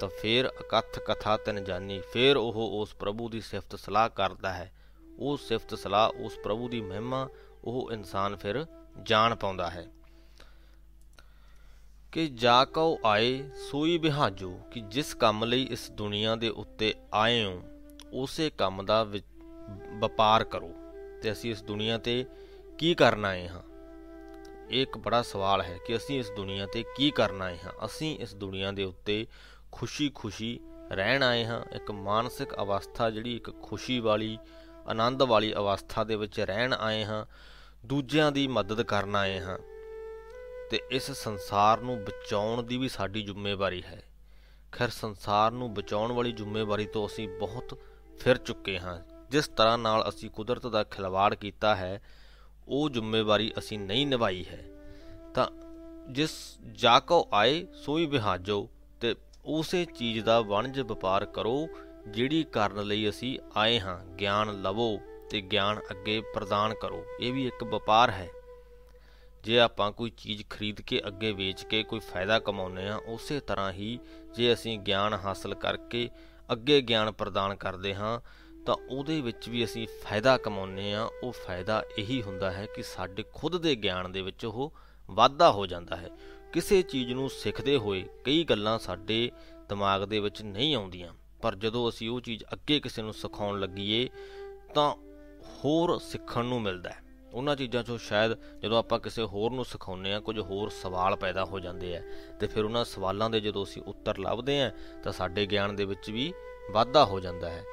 ਤਾਂ ਫਿਰ ਅਕਥ ਕਥਾ ਤਨ ਜਾਨੀ, ਫਿਰ ਉਹ ਉਸ ਪ੍ਰਭੂ ਦੀ ਸਿਫਤ ਸਲਾਹ ਕਰਦਾ ਹੈ। ਉਹ ਸਿਫਤ ਸਲਾਹ, ਉਸ ਪ੍ਰਭੂ ਦੀ ਮਹਿਮਾ, ਉਹ ਇਨਸਾਨ ਫਿਰ ਜਾਣ ਪਾਉਂਦਾ ਹੈ। ਕਿ ਜਾ ਕਉ ਆਏ ਸੋਈ ਬਿਹਾਜੋ ਕਿ ਜਿਸ ਕੰਮ ਲਈ ਇਸ ਦੁਨੀਆ ਦੇ ਉੱਤੇ ਆਏ ਹੋ, ਉਸੇ ਕੰਮ ਦਾ ਵਪਾਰ ਕਰੋ ਤੇ ਅਸੀਂ ਇਸ ਦੁਨੀਆ ਤੇ ਕੀ ਕਰਨ ਆਏ ਹਾਂ? ਇਹ ਇੱਕ ਬੜਾ ਸਵਾਲ ਹੈ ਕਿ ਅਸੀਂ ਇਸ ਦੁਨੀਆ ਤੇ ਕੀ ਕਰਨ ਆਏ ਹਾਂ? ਅਸੀਂ ਇਸ ਦੁਨੀਆ ਦੇ ਉੱਤੇ ਖੁਸ਼ੀ-ਖੁਸ਼ੀ ਰਹਿਣ ਆਏ ਹਾਂ। ਇੱਕ ਮਾਨਸਿਕ ਅਵਸਥਾ ਜਿਹੜੀ ਇੱਕ ਖੁਸ਼ੀ ਵਾਲੀ, ਆਨੰਦ ਵਾਲੀ ਅਵਸਥਾ ਦੇ ਵਿੱਚ ਰਹਿਣ ਆਏ ਹਾਂ। ਦੂਜਿਆਂ ਦੀ ਮਦਦ ਕਰਨ ਆਏ ਹਾਂ। ਤੇ ਇਸ ਸੰਸਾਰ ਨੂੰ ਬਚਾਉਣ ਦੀ ਵੀ ਸਾਡੀ ਜ਼ਿੰਮੇਵਾਰੀ ਹੈ। ਖੈਰ, ਸੰਸਾਰ ਨੂੰ ਬਚਾਉਣ ਵਾਲੀ ਜ਼ਿੰਮੇਵਾਰੀ ਤੋਂ ਅਸੀਂ ਬਹੁਤ ਫਿਰ ਚੁੱਕੇ ਹਾਂ। ਜਿਸ ਤਰ੍ਹਾਂ ਨਾਲ ਅਸੀਂ ਕੁਦਰਤ ਦਾ ਖਿਲਵਾੜ ਕੀਤਾ ਹੈ, ਉਹ ਜ਼ਿੰਮੇਵਾਰੀ ਅਸੀਂ ਨਹੀਂ ਨਿਭਾਈ ਹੈ। ਤਾਂ ਜਿਸ ਜਾਕੋ ਆਏ ਸੋਈ ਵਿਹਾਜੋ ਤੇ ਉਸੇ ਚੀਜ਼ ਦਾ ਵਣਜ ਵਪਾਰ ਕਰੋ, ਜਿਹੜੀ ਕਰਨ ਲਈ ਅਸੀਂ ਆਏ ਹਾਂ। ਗਿਆਨ ਲਵੋ ਤੇ ਗਿਆਨ ਅੱਗੇ ਪ੍ਰਦਾਨ ਕਰੋ। ਇਹ ਵੀ ਇੱਕ ਵਪਾਰ ਹੈ। ਜੇ ਆਪਾਂ ਕੋਈ ਚੀਜ਼ ਖਰੀਦ ਕੇ ਅੱਗੇ ਵੇਚ ਕੇ ਕੋਈ ਫਾਇਦਾ ਕਮਾਉਂਦੇ ਆ ਉਸੇ ਤਰ੍ਹਾਂ ਹੀ ਜੇ ਅਸੀਂ ਗਿਆਨ ਹਾਸਲ ਕਰਕੇ ਅੱਗੇ ਗਿਆਨ ਪ੍ਰਦਾਨ ਕਰਦੇ ਹਾਂ, ਤਾਂ ਉਹਦੇ ਵਿੱਚ ਵੀ ਅਸੀਂ ਫਾਇਦਾ ਕਮਾਉਂਦੇ ਆ ਉਹ ਫਾਇਦਾ ਇਹੀ ਹੁੰਦਾ ਹੈ ਕਿ ਸਾਡੇ ਖੁਦ ਦੇ ਗਿਆਨ ਦੇ ਵਿੱਚ ਉਹ ਵਾਧਾ ਹੋ ਜਾਂਦਾ ਹੈ। ਕਿਸੇ ਚੀਜ਼ ਨੂੰ ਸਿੱਖਦੇ ਹੋਏ ਕਈ ਗੱਲਾਂ ਸਾਡੇ ਦਿਮਾਗ ਦੇ ਵਿੱਚ ਨਹੀਂ ਆਉਂਦੀਆਂ, ਪਰ ਜਦੋਂ ਅਸੀਂ ਉਹ ਚੀਜ਼ ਅੱਗੇ ਕਿਸੇ ਨੂੰ ਸਿਖਾਉਣ ਲੱਗੀਏ, ਤਾਂ ਹੋਰ ਸਿੱਖਣ ਨੂੰ ਮਿਲਦਾ ਹੈ। ਉਹਨਾਂ ਚੀਜ਼ਾਂ 'ਚੋਂ ਸ਼ਾਇਦ ਜਦੋਂ ਆਪਾਂ ਕਿਸੇ ਹੋਰ ਨੂੰ ਸਿਖਾਉਂਦੇ ਆ ਕੁਝ ਹੋਰ ਸਵਾਲ ਪੈਦਾ ਹੋ ਜਾਂਦੇ ਆ ਤੇ ਫਿਰ ਉਹਨਾਂ ਸਵਾਲਾਂ ਦੇ ਜਦੋਂ ਅਸੀਂ ਉੱਤਰ ਲੱਭਦੇ ਆ ਤਾਂ ਸਾਡੇ ਗਿਆਨ ਦੇ ਵਿੱਚ ਵੀ ਵਾਧਾ ਹੋ ਜਾਂਦਾ ਹੈ।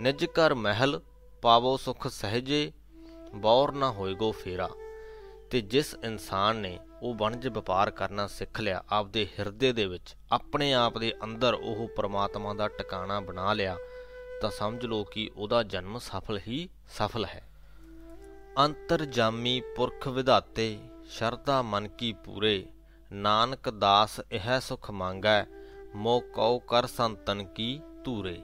ਨਿਜ ਕਰ ਮਹਿਲ, ਪਾਵੋ ਸੁਖ ਸਹਜੇ, ਬੌਰ ਨਾ ਹੋਏਗੋ ਫੇਰਾ। ਤੇ ਜਿਸ ਇਨਸਾਨ ਨੇ ਉਹ ਵਣਜ ਵਪਾਰ ਕਰਨਾ ਸਿੱਖ ਲਿਆ, ਆਪਦੇ ਹਿਰਦੇ ਦੇ ਵਿੱਚ, ਆਪਣੇ ਆਪ ਦੇ ਅੰਦਰ ਉਹ ਪ੍ਰਮਾਤਮਾ ਦਾ ਟਿਕਾਣਾ ਬਣਾ ਲਿਆ, ਤਾਂ ਸਮਝ ਲਓ ਕਿ ਉਹਦਾ ਜਨਮ ਸਫਲ ਹੀ ਸਫਲ ਹੈ। ਅੰਤਰਜਾਮੀ ਪੁਰਖ ਵਿਧਾਤੇ, ਸ਼ਰਧਾ ਮਨ ਕੀ ਪੂਰੇ, ਨਾਨਕ ਦਾਸ ਇਹ ਸੁਖ ਮੰਗੈ ਮੋ ਕਉ ਕਰ ਸੰਤਨ ਕੀ ਧੂਰੇ।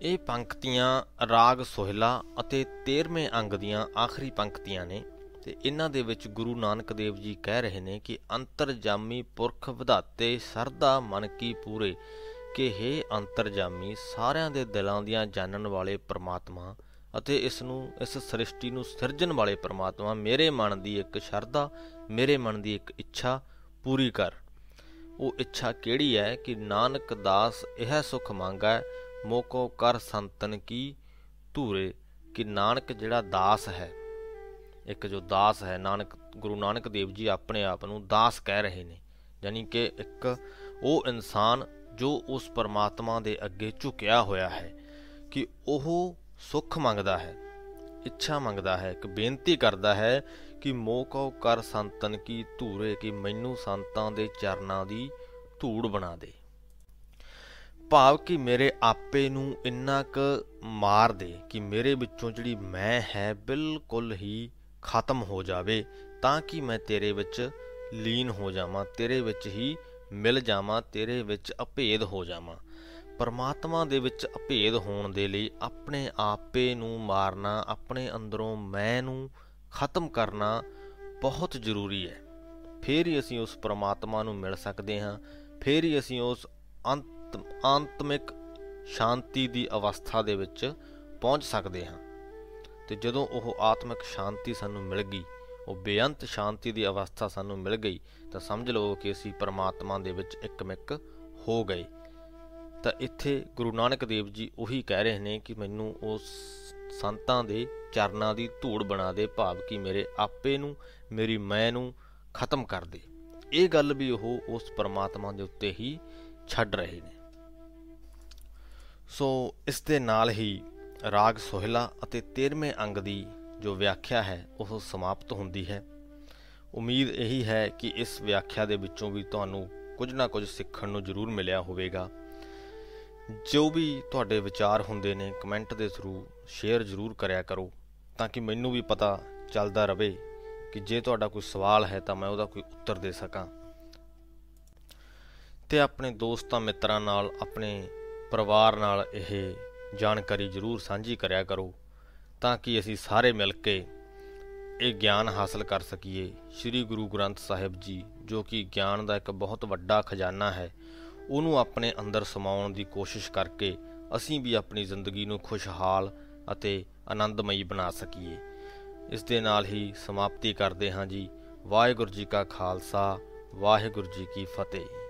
ਇਹ ਪੰਕਤੀਆਂ ਰਾਗ ਸੋਹਿਲਾ ਅਤੇ 13ਵੇਂ ਅੰਗ ਦੀਆਂ ਆਖਰੀ ਪੰਕਤੀਆਂ ਨੇ ਤੇ ਇਹਨਾਂ ਦੇ ਵਿੱਚ ਗੁਰੂ ਨਾਨਕ ਦੇਵ ਜੀ ਕਹਿ ਰਹੇ ਨੇ ਕਿ ਅੰਤਰਜਾਮੀ ਪੁਰਖ ਵਿਧਾਤੇ ਸਰਦਾ ਮਨ ਕੀ ਪੂਰੇ, ਕਿ ਹੈ ਅੰਤਰਜਾਮੀ ਸਾਰਿਆਂ ਦੇ ਦਿਲਾਂ ਦੀਆਂ ਜਾਣਨ ਵਾਲੇ ਪ੍ਰਮਾਤਮਾ ਅਤੇ ਇਸ ਨੂੰ, ਇਸ ਸ੍ਰਿਸ਼ਟੀ ਨੂੰ ਸਿਰਜਣ ਵਾਲੇ ਪ੍ਰਮਾਤਮਾ ਮੇਰੇ ਮਨ ਦੀ ਇੱਕ ਸ਼ਰਧਾ, ਮੇਰੇ ਮਨ ਦੀ ਇੱਕ ਇੱਛਾ ਪੂਰੀ ਕਰ। ਉਹ ਇੱਛਾ ਕਿਹੜੀ ਹੈ ਕਿ ਨਾਨਕ ਦਾਸ ਇਹ ਸੁਖ ਮੰਗਾ, ਮੋਕੋ ਕਰ ਸੰਤਨ ਕੀ ਧੂਰੇ, ਕਿ ਨਾਨਕ ਜਿਹੜਾ ਦਾਸ ਹੈ। ਇੱਕ ਜੋ ਦਾਸ ਹੈ, ਨਾਨਕ, ਗੁਰੂ ਨਾਨਕ ਦੇਵ ਜੀ ਆਪਣੇ ਆਪ ਨੂੰ ਦਾਸ ਕਹਿ ਰਹੇ ਨੇ। ਯਾਨੀ ਕਿ ਇੱਕ ਉਹ ਇਨਸਾਨ ਜੋ ਉਸ ਪਰਮਾਤਮਾ ਦੇ ਅੱਗੇ ਝੁਕਿਆ ਹੋਇਆ ਹੈ ਕਿ ਉਹ ਸੁੱਖ ਮੰਗਦਾ ਹੈ, ਇੱਛਾ ਮੰਗਦਾ ਹੈ ਕਿ ਬੇਨਤੀ ਕਰਦਾ ਹੈ ਕਿ ਮੋਕੋ ਕਰ ਸੰਤਨ ਕੀ ਧੂਰੇ ਕਿ ਮੈਨੂੰ ਸੰਤਾਂ ਦੇ ਚਰਨਾਂ ਦੀ ਧੂੜ ਬਣਾ ਦੇ। ਭਾਵ ਕਿ ਮੇਰੇ ਆਪੇ ਨੂੰ ਇੰਨਾ ਕੁ ਮਾਰ ਦੇ ਕਿ ਮੇਰੇ ਵਿੱਚੋਂ ਜਿਹੜੀ ਮੈਂ ਹੈ ਬਿਲਕੁਲ ਹੀ ਖਤਮ ਹੋ ਜਾਵੇ, ਤਾਂ ਕਿ ਮੈਂ ਤੇਰੇ ਵਿੱਚ ਲੀਨ ਹੋ ਜਾਵਾਂ, ਤੇਰੇ ਵਿੱਚ ਹੀ ਮਿਲ ਜਾਵਾਂ, ਤੇਰੇ ਵਿੱਚ ਅਭੇਦ ਹੋ ਜਾਵਾਂ। ਪਰਮਾਤਮਾ ਦੇ ਵਿੱਚ ਅਭੇਦ ਹੋਣ ਦੇ ਲਈ ਆਪਣੇ ਆਪੇ ਨੂੰ ਮਾਰਨਾ, ਆਪਣੇ ਅੰਦਰੋਂ ਮੈਂ ਨੂੰ ਖਤਮ ਕਰਨਾ ਬਹੁਤ ਜ਼ਰੂਰੀ ਹੈ। ਫੇਰ ਹੀ ਅਸੀਂ ਉਸ ਪਰਮਾਤਮਾ ਨੂੰ ਮਿਲ ਸਕਦੇ ਹਾਂ, ਫੇਰ ਹੀ ਅਸੀਂ ਉਸ ਅੰਤ, ਆਤਮਿਕ ਸ਼ਾਂਤੀ ਦੀ ਅਵਸਥਾ ਦੇ ਵਿੱਚ ਪਹੁੰਚ ਸਕਦੇ ਹਾਂ। ਤੇ ਜਦੋਂ ਉਹ ਆਤਮਿਕ ਸ਼ਾਂਤੀ ਸਾਨੂੰ ਮਿਲ ਗਈ, ਉਹ ਬੇਅੰਤ ਸ਼ਾਂਤੀ ਦੀ ਅਵਸਥਾ ਸਾਨੂੰ ਮਿਲ ਗਈ, ਤਾਂ ਸਮਝ ਲਓ ਕਿ ਅਸੀਂ ਪਰਮਾਤਮਾ ਦੇ ਵਿੱਚ ਇੱਕਮਿਕ ਹੋ ਗਏ। ਤਾਂ ਇੱਥੇ ਗੁਰੂ ਨਾਨਕ ਦੇਵ ਜੀ ਉਹੀ ਕਹਿ ਰਹੇ ਨੇ ਕਿ ਮੈਨੂੰ ਉਸ ਸੰਤਾਂ ਦੇ ਚਰਨਾਂ ਦੀ ਧੂੜ ਬਣਾ ਦੇ, ਭਾਵ ਕਿ ਮੇਰੇ ਆਪੇ ਨੂੰ, ਮੇਰੀ ਮੈਂ ਨੂੰ ਖਤਮ ਕਰ ਦੇ। ਇਹ ਗੱਲ ਵੀ ਉਹ ਉਸ ਪਰਮਾਤਮਾ ਦੇ ਉੱਤੇ ਹੀ ਛੱਡ ਰਹੇ ਨੇ। ਸੋ ਇਸ ਦੇ ਨਾਲ ਹੀ ਰਾਗ ਸੋਹਿਲਾ ਅਤੇ 13ਵੇਂ ਅੰਗ ਦੀ ਜੋ ਵਿਆਖਿਆ ਹੈ, ਉਹ ਸਮਾਪਤ ਹੁੰਦੀ ਹੈ। ਉਮੀਦ ਇਹੀ ਹੈ ਕਿ ਇਸ ਵਿਆਖਿਆ ਦੇ ਵਿੱਚੋਂ ਵੀ ਤੁਹਾਨੂੰ ਕੁਝ ਨਾ ਕੁਝ ਸਿੱਖਣ ਨੂੰ ਜ਼ਰੂਰ ਮਿਲਿਆ ਹੋਵੇਗਾ। ਜੋ ਵੀ ਤੁਹਾਡੇ ਵਿਚਾਰ ਹੁੰਦੇ ਨੇ ਕਮੈਂਟ ਦੇ ਥਰੂ ਸ਼ੇਅਰ ਜ਼ਰੂਰ ਕਰਿਆ ਕਰੋ, ਤਾਂ ਕਿ ਮੈਨੂੰ ਵੀ ਪਤਾ ਚੱਲਦਾ ਰਵੇ ਕਿ ਜੇ ਤੁਹਾਡਾ ਕੋਈ ਸਵਾਲ ਹੈ ਤਾਂ ਮੈਂ ਉਹਦਾ ਕੋਈ ਉੱਤਰ ਦੇ ਸਕਾਂ। ਤੇ ਆਪਣੇ ਦੋਸਤਾਂ ਮਿੱਤਰਾਂ ਨਾਲ, ਆਪਣੇ ਪਰਿਵਾਰ ਨਾਲ ਇਹ ਜਾਣਕਾਰੀ ਜ਼ਰੂਰ ਸਾਂਝੀ ਕਰਿਆ ਕਰੋ, ਤਾਂ ਕਿ ਅਸੀਂ ਸਾਰੇ ਮਿਲ ਕੇ ਇਹ ਗਿਆਨ ਹਾਸਲ ਕਰ ਸਕੀਏ। ਸ੍ਰੀ ਗੁਰੂ ਗ੍ਰੰਥ ਸਾਹਿਬ ਜੀ, ਜੋ ਕਿ ਗਿਆਨ ਦਾ ਇੱਕ ਬਹੁਤ ਵੱਡਾ ਖਜ਼ਾਨਾ ਹੈ ਉਹਨੂੰ ਆਪਣੇ ਅੰਦਰ ਸਮਾਉਣ ਦੀ ਕੋਸ਼ਿਸ਼ ਕਰਕੇ ਅਸੀਂ ਵੀ ਆਪਣੀ ਜ਼ਿੰਦਗੀ ਨੂੰ ਖੁਸ਼ਹਾਲ ਅਤੇ ਆਨੰਦਮਈ ਬਣਾ ਸਕੀਏ। ਇਸ ਦੇ ਨਾਲ ਹੀ ਸਮਾਪਤੀ ਕਰਦੇ ਹਾਂ ਜੀ। ਵਾਹਿਗੁਰੂ ਜੀ ਕਾ ਖਾਲਸਾ, ਵਾਹਿਗੁਰੂ ਜੀ ਕੀ ਫਤਿਹ।